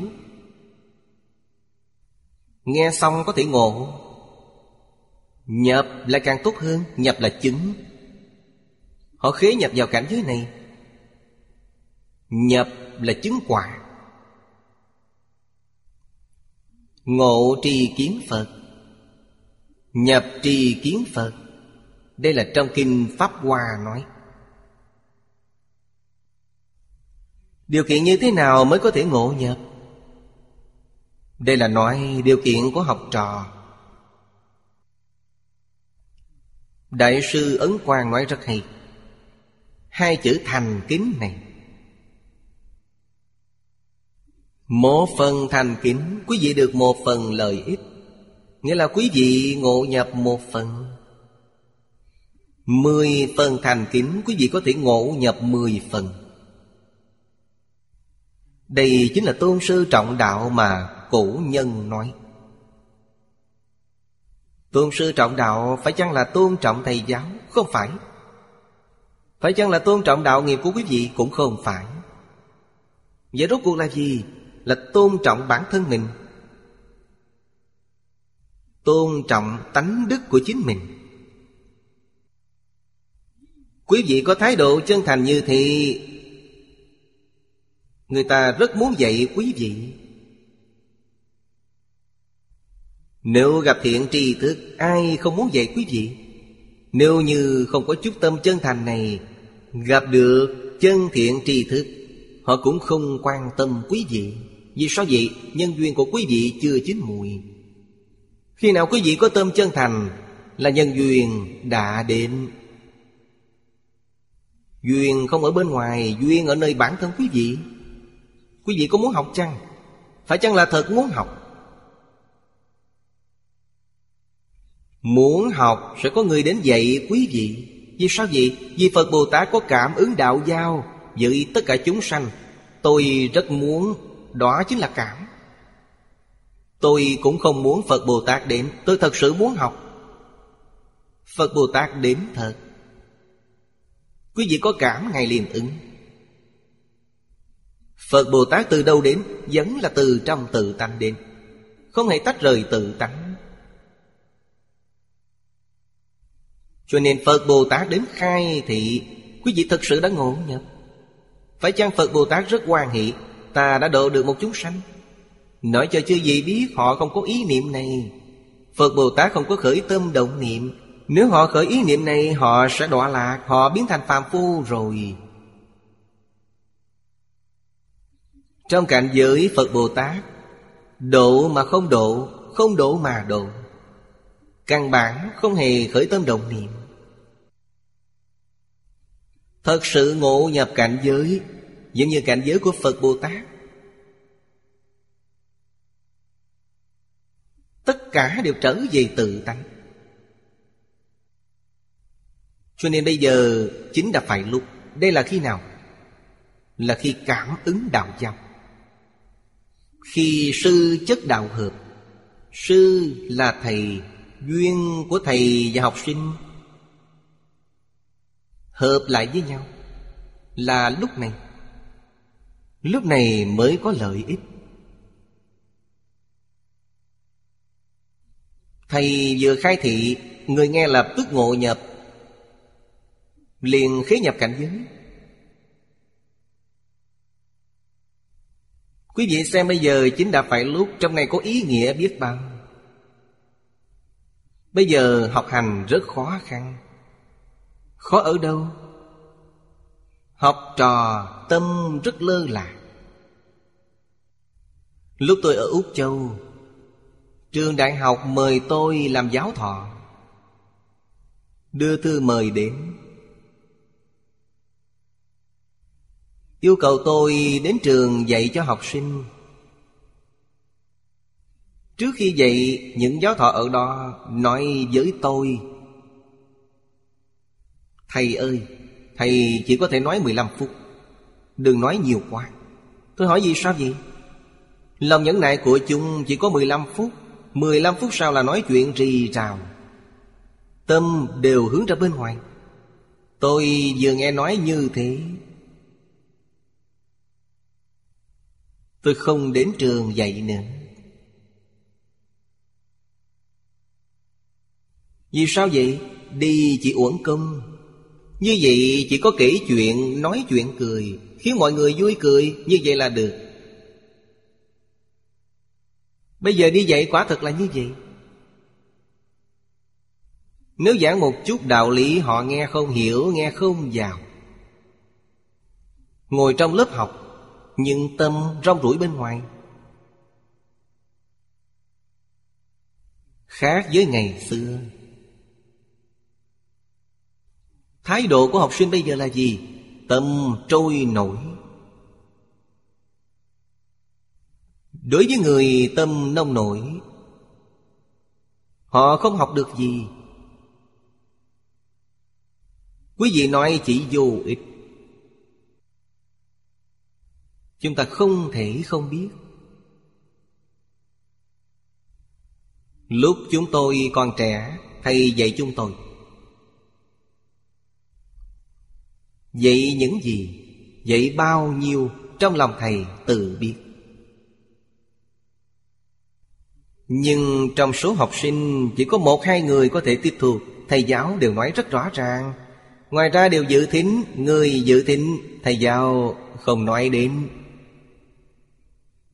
Nghe xong có thể ngộ. Nhập là càng tốt hơn, Nhập là chứng Họ khế nhập vào cảnh giới này. Nhập là chứng quả. Ngộ trì kiến Phật. Nhập trì kiến Phật. Đây là trong Kinh Pháp Hoa nói. Điều kiện như thế nào mới có thể ngộ nhập? Đây là nói điều kiện của học trò. Đại sư Ấn Quang nói rất hay. Hai chữ thành kính này. Một phần thành kính, Quý vị được một phần lợi ích. Nghĩa là quý vị ngộ nhập một phần. Mười phần thành kính, Quý vị có thể ngộ nhập mười phần. Đây chính là tôn sư trọng đạo mà cổ nhân nói Tôn sư trọng đạo phải chăng là tôn trọng thầy giáo? Không phải Phải chăng là tôn trọng đạo nghiệp của quý vị? Cũng không phải Vậy rốt cuộc là gì? Là tôn trọng bản thân mình Tôn trọng tánh đức của chính mình Quý vị có thái độ chân thành như thì Người ta rất muốn dạy quý vị. Nếu gặp thiện tri thức, Ai không muốn dạy quý vị? Nếu như không có chút tâm chân thành này, Gặp được chân thiện tri thức, Họ cũng không quan tâm quý vị. Vì sao vậy? Nhân duyên của quý vị chưa chín mùi Khi nào quý vị có tâm chân thành, Là nhân duyên đã đến. Duyên không ở bên ngoài, Duyên ở nơi bản thân quý vị. Quý vị có muốn học chăng? Phải chăng là thật muốn học? Muốn học sẽ có người đến dạy quý vị. Vì sao vậy? Vì Phật Bồ Tát có cảm ứng đạo giao Với tất cả chúng sanh. Tôi rất muốn, Đó chính là cảm. Tôi cũng không muốn Phật Bồ Tát đến. Tôi thật sự muốn học. Phật Bồ Tát đến thật. Quý vị có cảm, Ngài liền ứng. Phật Bồ Tát từ đâu đến, Vẫn là từ trong tự tánh đến. Không hề tách rời tự tánh. Cho nên Phật Bồ Tát đến khai thị, Quý vị thực sự đã ngộ nhập Phải chăng Phật Bồ Tát rất quan hệ Ta đã độ được một chúng sanh? Nói cho chư gì biết, họ không có ý niệm này. Phật Bồ Tát không có khởi tâm động niệm. Nếu họ khởi ý niệm này, Họ sẽ đọa lạc, Họ biến thành phàm phu rồi. Trong cảnh giới Phật Bồ Tát, Độ mà không độ Không độ mà độ. Căn bản không hề khởi tâm động niệm. Thật sự ngộ nhập cảnh giới, Giống như cảnh giới của Phật Bồ Tát. Tất cả đều trở về tự tánh. Cho nên bây giờ chính đã phải lúc. Đây là khi nào? Là khi cảm ứng đạo giao khi sư chất đạo hợp, Sư là thầy Duyên của thầy và học sinh. Hợp lại với nhau Là lúc này. Lúc này mới có lợi ích. Thầy vừa khai thị, Người nghe lập tức ngộ nhập, Liền khế nhập cảnh giới. Quý vị xem bây giờ chính đã phải lúc Trong này có ý nghĩa biết bao. Bây giờ học hành rất khó khăn. Khó ở đâu? Học trò tâm rất lơ là. Lúc tôi ở Úc Châu, Trường đại học mời tôi làm giáo thọ. Đưa thư mời đến. Yêu cầu tôi đến trường dạy cho học sinh. Trước khi dạy, những giáo thọ ở đó Nói với tôi, Thầy ơi, Thầy chỉ có thể nói 15 phút, Đừng nói nhiều quá. Tôi hỏi gì sao vậy? Lòng nhẫn nại của chúng chỉ có 15 phút 15 phút sau là nói chuyện rì rào. Tâm đều hướng ra bên ngoài. Tôi vừa nghe nói như thế Tôi không đến trường dạy nữa. Vì sao vậy? Đi chỉ uổng công. Như vậy chỉ có kể chuyện, nói chuyện cười. Khiến mọi người vui cười Như vậy là được. Bây giờ đi dạy quả thật là như vậy. Nếu giảng một chút đạo lý họ nghe không hiểu, nghe không vào. Ngồi trong lớp học nhưng tâm rong rủi bên ngoài. Khác với ngày xưa. Thái độ của học sinh bây giờ là gì? Tâm trôi nổi. Đối với người tâm nông nổi, Họ không học được gì. Quý vị nói chỉ vô ích. Chúng ta không thể không biết. Lúc chúng tôi còn trẻ, Thầy dạy chúng tôi. Dạy những gì? Dạy bao nhiêu Trong lòng thầy tự biết. Nhưng trong số học sinh, Chỉ có một hai người có thể tiếp thu. Thầy giáo đều nói rất rõ ràng. Ngoài ra đều dự thính, Người dự thính, Thầy giáo không nói đến.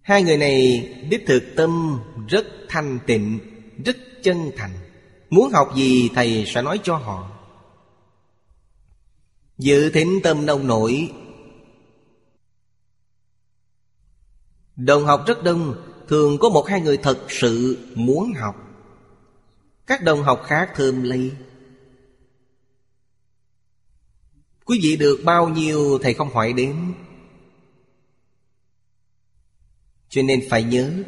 Hai người này đích thực tâm rất thanh tịnh, Rất chân thành. Muốn học gì thầy sẽ nói cho họ. Dự thính tâm nông nổi. Đồng học rất đông, Thường có một hai người thật sự muốn học. Các đồng học khác thơm ly Quý vị được bao nhiêu thầy không hỏi đến. Cho nên phải nhớ.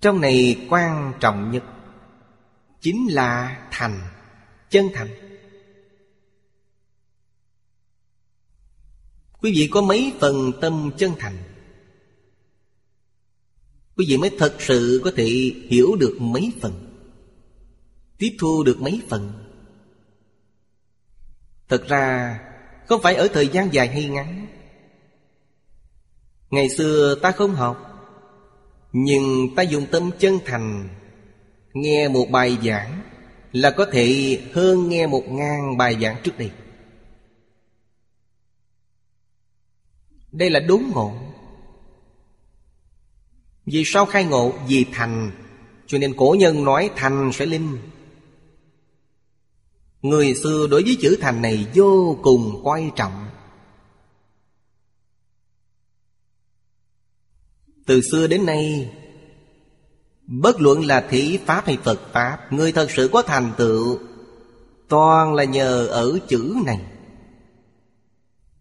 Trong này quan trọng nhất Chính là thành, Chân thành. Quý vị có mấy phần tâm chân thành? Quý vị mới thật sự có thể hiểu được mấy phần, Tiếp thu được mấy phần. Thật ra không phải ở thời gian dài hay ngắn Ngày xưa ta không học, Nhưng ta dùng tâm chân thành, Nghe một bài giảng Là có thể hơn nghe một ngàn bài giảng trước đây. Đây là đúng ngộ. Vì sao khai ngộ? Vì thành. Cho nên cổ nhân nói thành sẽ linh. Người xưa đối với chữ thành này vô cùng quan trọng. Từ xưa đến nay, Bất luận là thị Pháp hay Phật Pháp, Người thật sự có thành tựu Toàn là nhờ ở chữ này.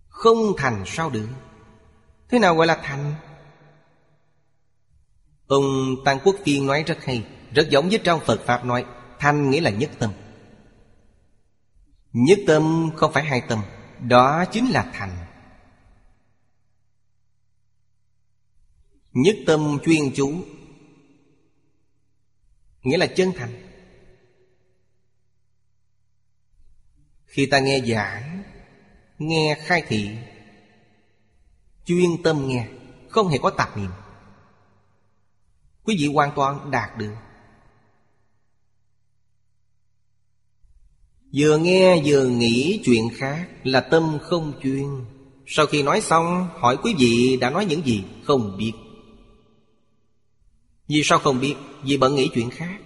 Không thành sao được. Thế nào gọi là thành? Ông Tăng Quốc Kiên nói rất hay, Rất giống với trong Phật Pháp nói, Thành nghĩa là nhất tâm. Nhất tâm không phải hai tâm, Đó chính là thành. Nhất tâm chuyên chú. Nghĩa là chân thành. Khi ta nghe giảng, Nghe khai thị, Chuyên tâm nghe, Không hề có tạp niệm. Quý vị hoàn toàn đạt được. Vừa nghe vừa nghĩ chuyện khác Là tâm không chuyên. Sau khi nói xong, Hỏi quý vị đã nói những gì Không biết. Vì sao không biết? Vì bận nghĩ chuyện khác.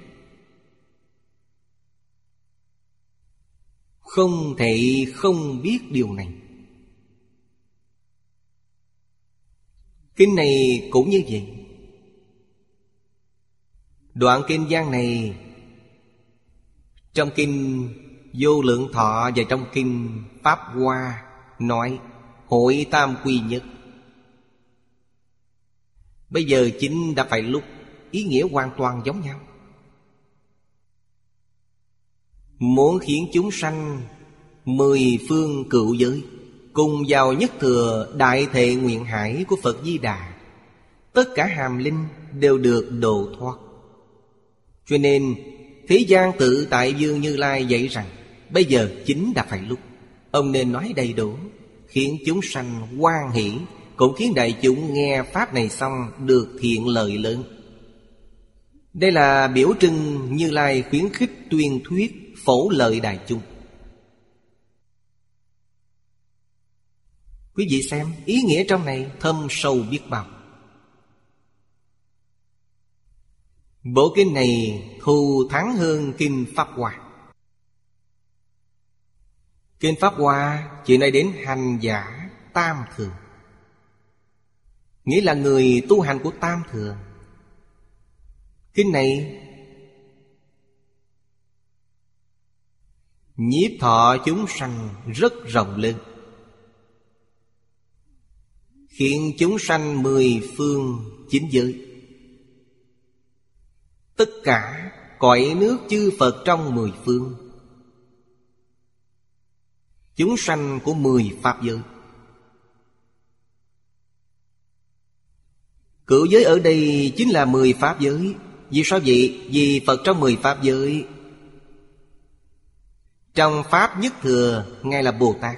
Không thể không biết điều này. Kinh này cũng như vậy. Đoạn kinh gian này, Trong kinh Vô lượng thọ và trong kinh Pháp Hoa Nói, hội tam quy nhất. Bây giờ chính đã phải lúc Ý nghĩa hoàn toàn giống nhau. Muốn khiến chúng sanh Mười phương cựu giới Cùng vào nhất thừa đại thệ nguyện hải của Phật Di Đà, Tất cả hàm linh đều được độ thoát. Cho nên, Thế gian tự tại Dương Như Lai dạy rằng, Bây giờ chính đã phải lúc. Ông nên nói đầy đủ, Khiến chúng sanh hoan hỷ, Cũng khiến đại chúng nghe Pháp này xong Được thiện lợi lớn. Đây là biểu trưng Như Lai khuyến khích tuyên thuyết Phổ lợi đại chúng Quý vị xem, ý nghĩa trong này thâm sâu biết bao. Bộ kinh này thù thắng hơn kinh Pháp Hoa. Kinh Pháp Hoa chỉ nói đến hành giả tam thường. Nghĩa là người tu hành của tam thường Kinh này. Nhiếp thọ chúng sanh rất rộng lớn. Khiến chúng sanh mười phương chính giới. Tất cả cõi nước chư Phật trong mười phương. Chúng sanh của mười Pháp giới. Cửu giới ở đây chính là mười Pháp giới. Vì sao vậy? Vì Phật trong mười Pháp giới. Trong Pháp nhất thừa, Ngài là Bồ Tát.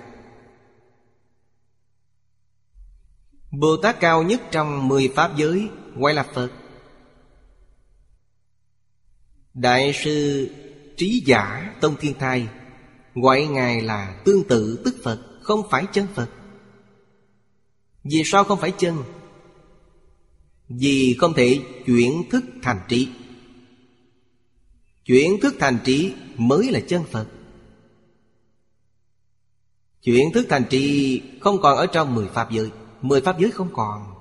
Bồ Tát cao nhất trong mười Pháp giới Gọi là Phật. Đại sư Trí Giả Tông Thiên Thai Gọi Ngài là tương tự tức Phật, Không phải chân Phật. Vì sao không phải chân? Vì không thể chuyển thức thành trí. Chuyển thức thành trí mới là chân Phật. Chuyển thức thành trí không còn ở trong mười Pháp giới, Mười Pháp giới không còn.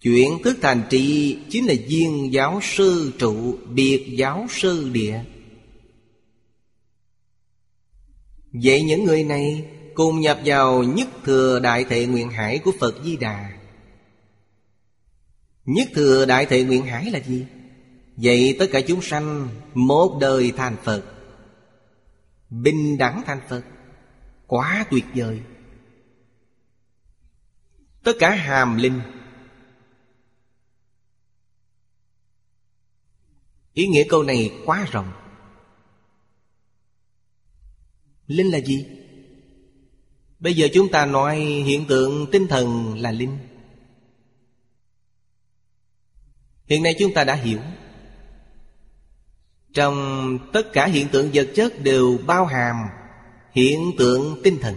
Chuyển thức thành trị chính là viên giáo sư trụ, Biệt giáo sư địa. Vậy những người này cùng nhập vào nhất thừa đại thệ nguyện hải của Phật Di Đà. Nhất thừa đại thệ nguyện hải là gì? Vậy tất cả chúng sanh một đời thành Phật. Bình đẳng thành Phật. Quá tuyệt vời. Tất cả hàm linh. Ý nghĩa câu này quá rộng. Linh là gì? Bây giờ chúng ta nói hiện tượng tinh thần là linh. Hiện nay chúng ta đã hiểu. Trong tất cả hiện tượng vật chất đều bao hàm Hiện tượng tinh thần.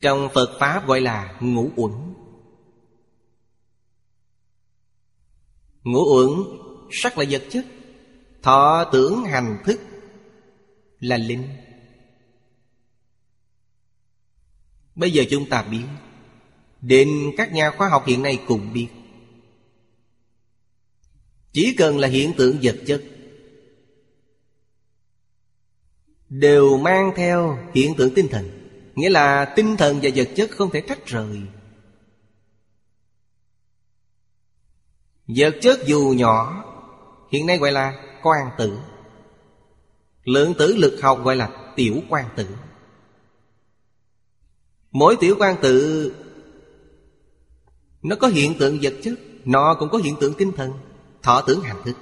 Trong Phật Pháp gọi là ngũ uẩn. Ngũ uẩn sắc là vật chất. Thọ tưởng hành thức là linh. Bây giờ chúng ta biết. Đến các nhà khoa học hiện nay cùng biết. Chỉ cần là hiện tượng vật chất, Đều mang theo hiện tượng tinh thần. Nghĩa là tinh thần và vật chất không thể tách rời. Vật chất dù nhỏ, Hiện nay gọi là quan tử. Lượng tử lực học gọi là tiểu quan tử. Mỗi tiểu quan tự Nó có hiện tượng vật chất Nó cũng có hiện tượng tinh thần. Thọ tưởng hành thức.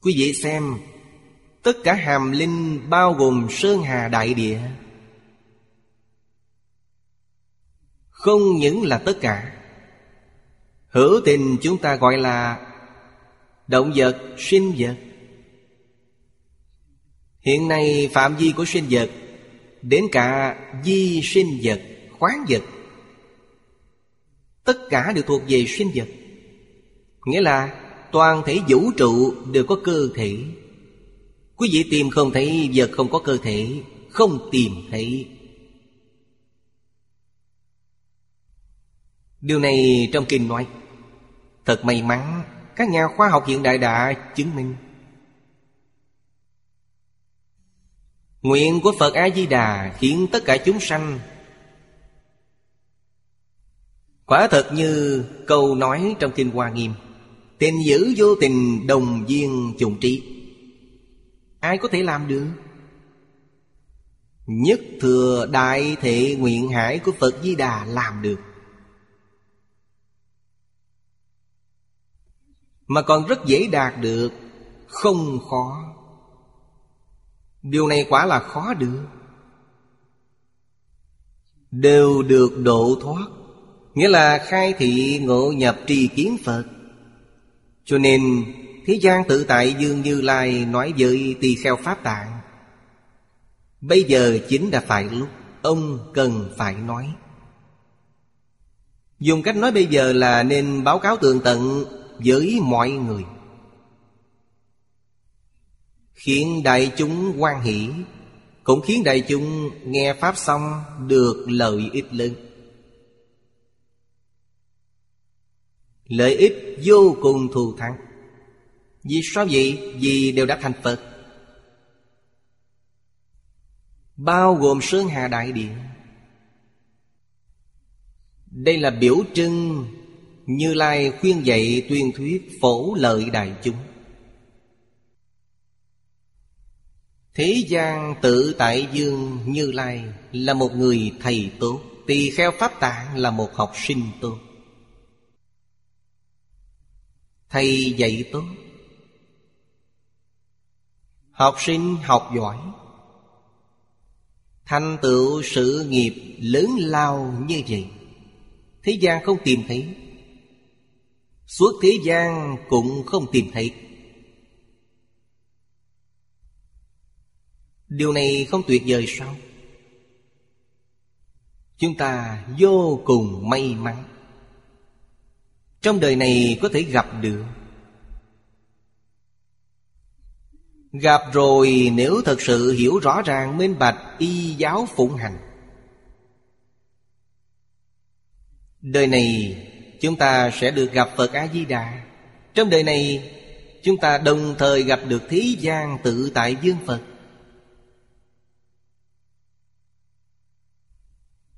Quý vị xem Tất cả hàm linh bao gồm Sơn Hà Đại Địa. Không những là tất cả. Hữu tình chúng ta gọi là Động vật, sinh vật. Hiện nay phạm vi của sinh vật Đến cả di sinh vật, khoáng vật. Tất cả đều thuộc về sinh vật. Nghĩa là toàn thể vũ trụ đều có cơ thể. Quý vị tìm không thấy vật không có cơ thể Không tìm thấy. Điều này trong kinh nói Thật may mắn Các nhà khoa học hiện đại đã chứng minh. Nguyện của Phật A-di-đà khiến tất cả chúng sanh. Quả thật như câu nói trong Kinh Hoa Nghiêm, Tình giữ vô tình đồng viên trùng trí. Ai có thể làm được? Nhất thừa đại thệ nguyện hải của Phật Di Đà làm được. Mà còn rất dễ đạt được, Không khó. Điều này quả là khó được. Đều được độ thoát, Nghĩa là khai thị ngộ nhập trì kiến Phật. Cho nên, Thế gian tự tại Dương Như Lai nói với tỳ kheo Pháp Tạng, Bây giờ chính đã phải lúc, Ông cần phải nói. Dùng cách nói bây giờ là nên báo cáo tường tận với mọi người. Khiến đại chúng quan hỷ, Cũng khiến đại chúng nghe Pháp xong Được lợi ích lớn. Lợi ích vô cùng thù thắng. Vì sao vậy? Vì đều đã thành Phật. Bao gồm Sơn Hà Đại Điện Đây là biểu trưng Như Lai khuyên dạy tuyên thuyết phổ lợi đại chúng. Thế gian tự tại dương Như Lai Là một người thầy tốt, Tỳ kheo Pháp Tạng là một học sinh tốt. Thầy dạy tốt. Học sinh học giỏi. Thành tựu sự nghiệp lớn lao như vậy, Thế gian không tìm thấy. Suốt thế gian cũng không tìm thấy. Điều này không tuyệt vời sao? Chúng ta vô cùng may mắn. Trong đời này có thể gặp được. Gặp rồi nếu thật sự hiểu rõ ràng minh bạch y giáo phụng hành. Đời này chúng ta sẽ được gặp Phật A-di-đà. Trong đời này chúng ta đồng thời gặp được thí gian tự tại dương Phật.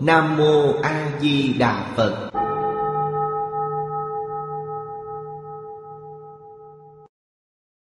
Nam Mô A Di Đà Phật.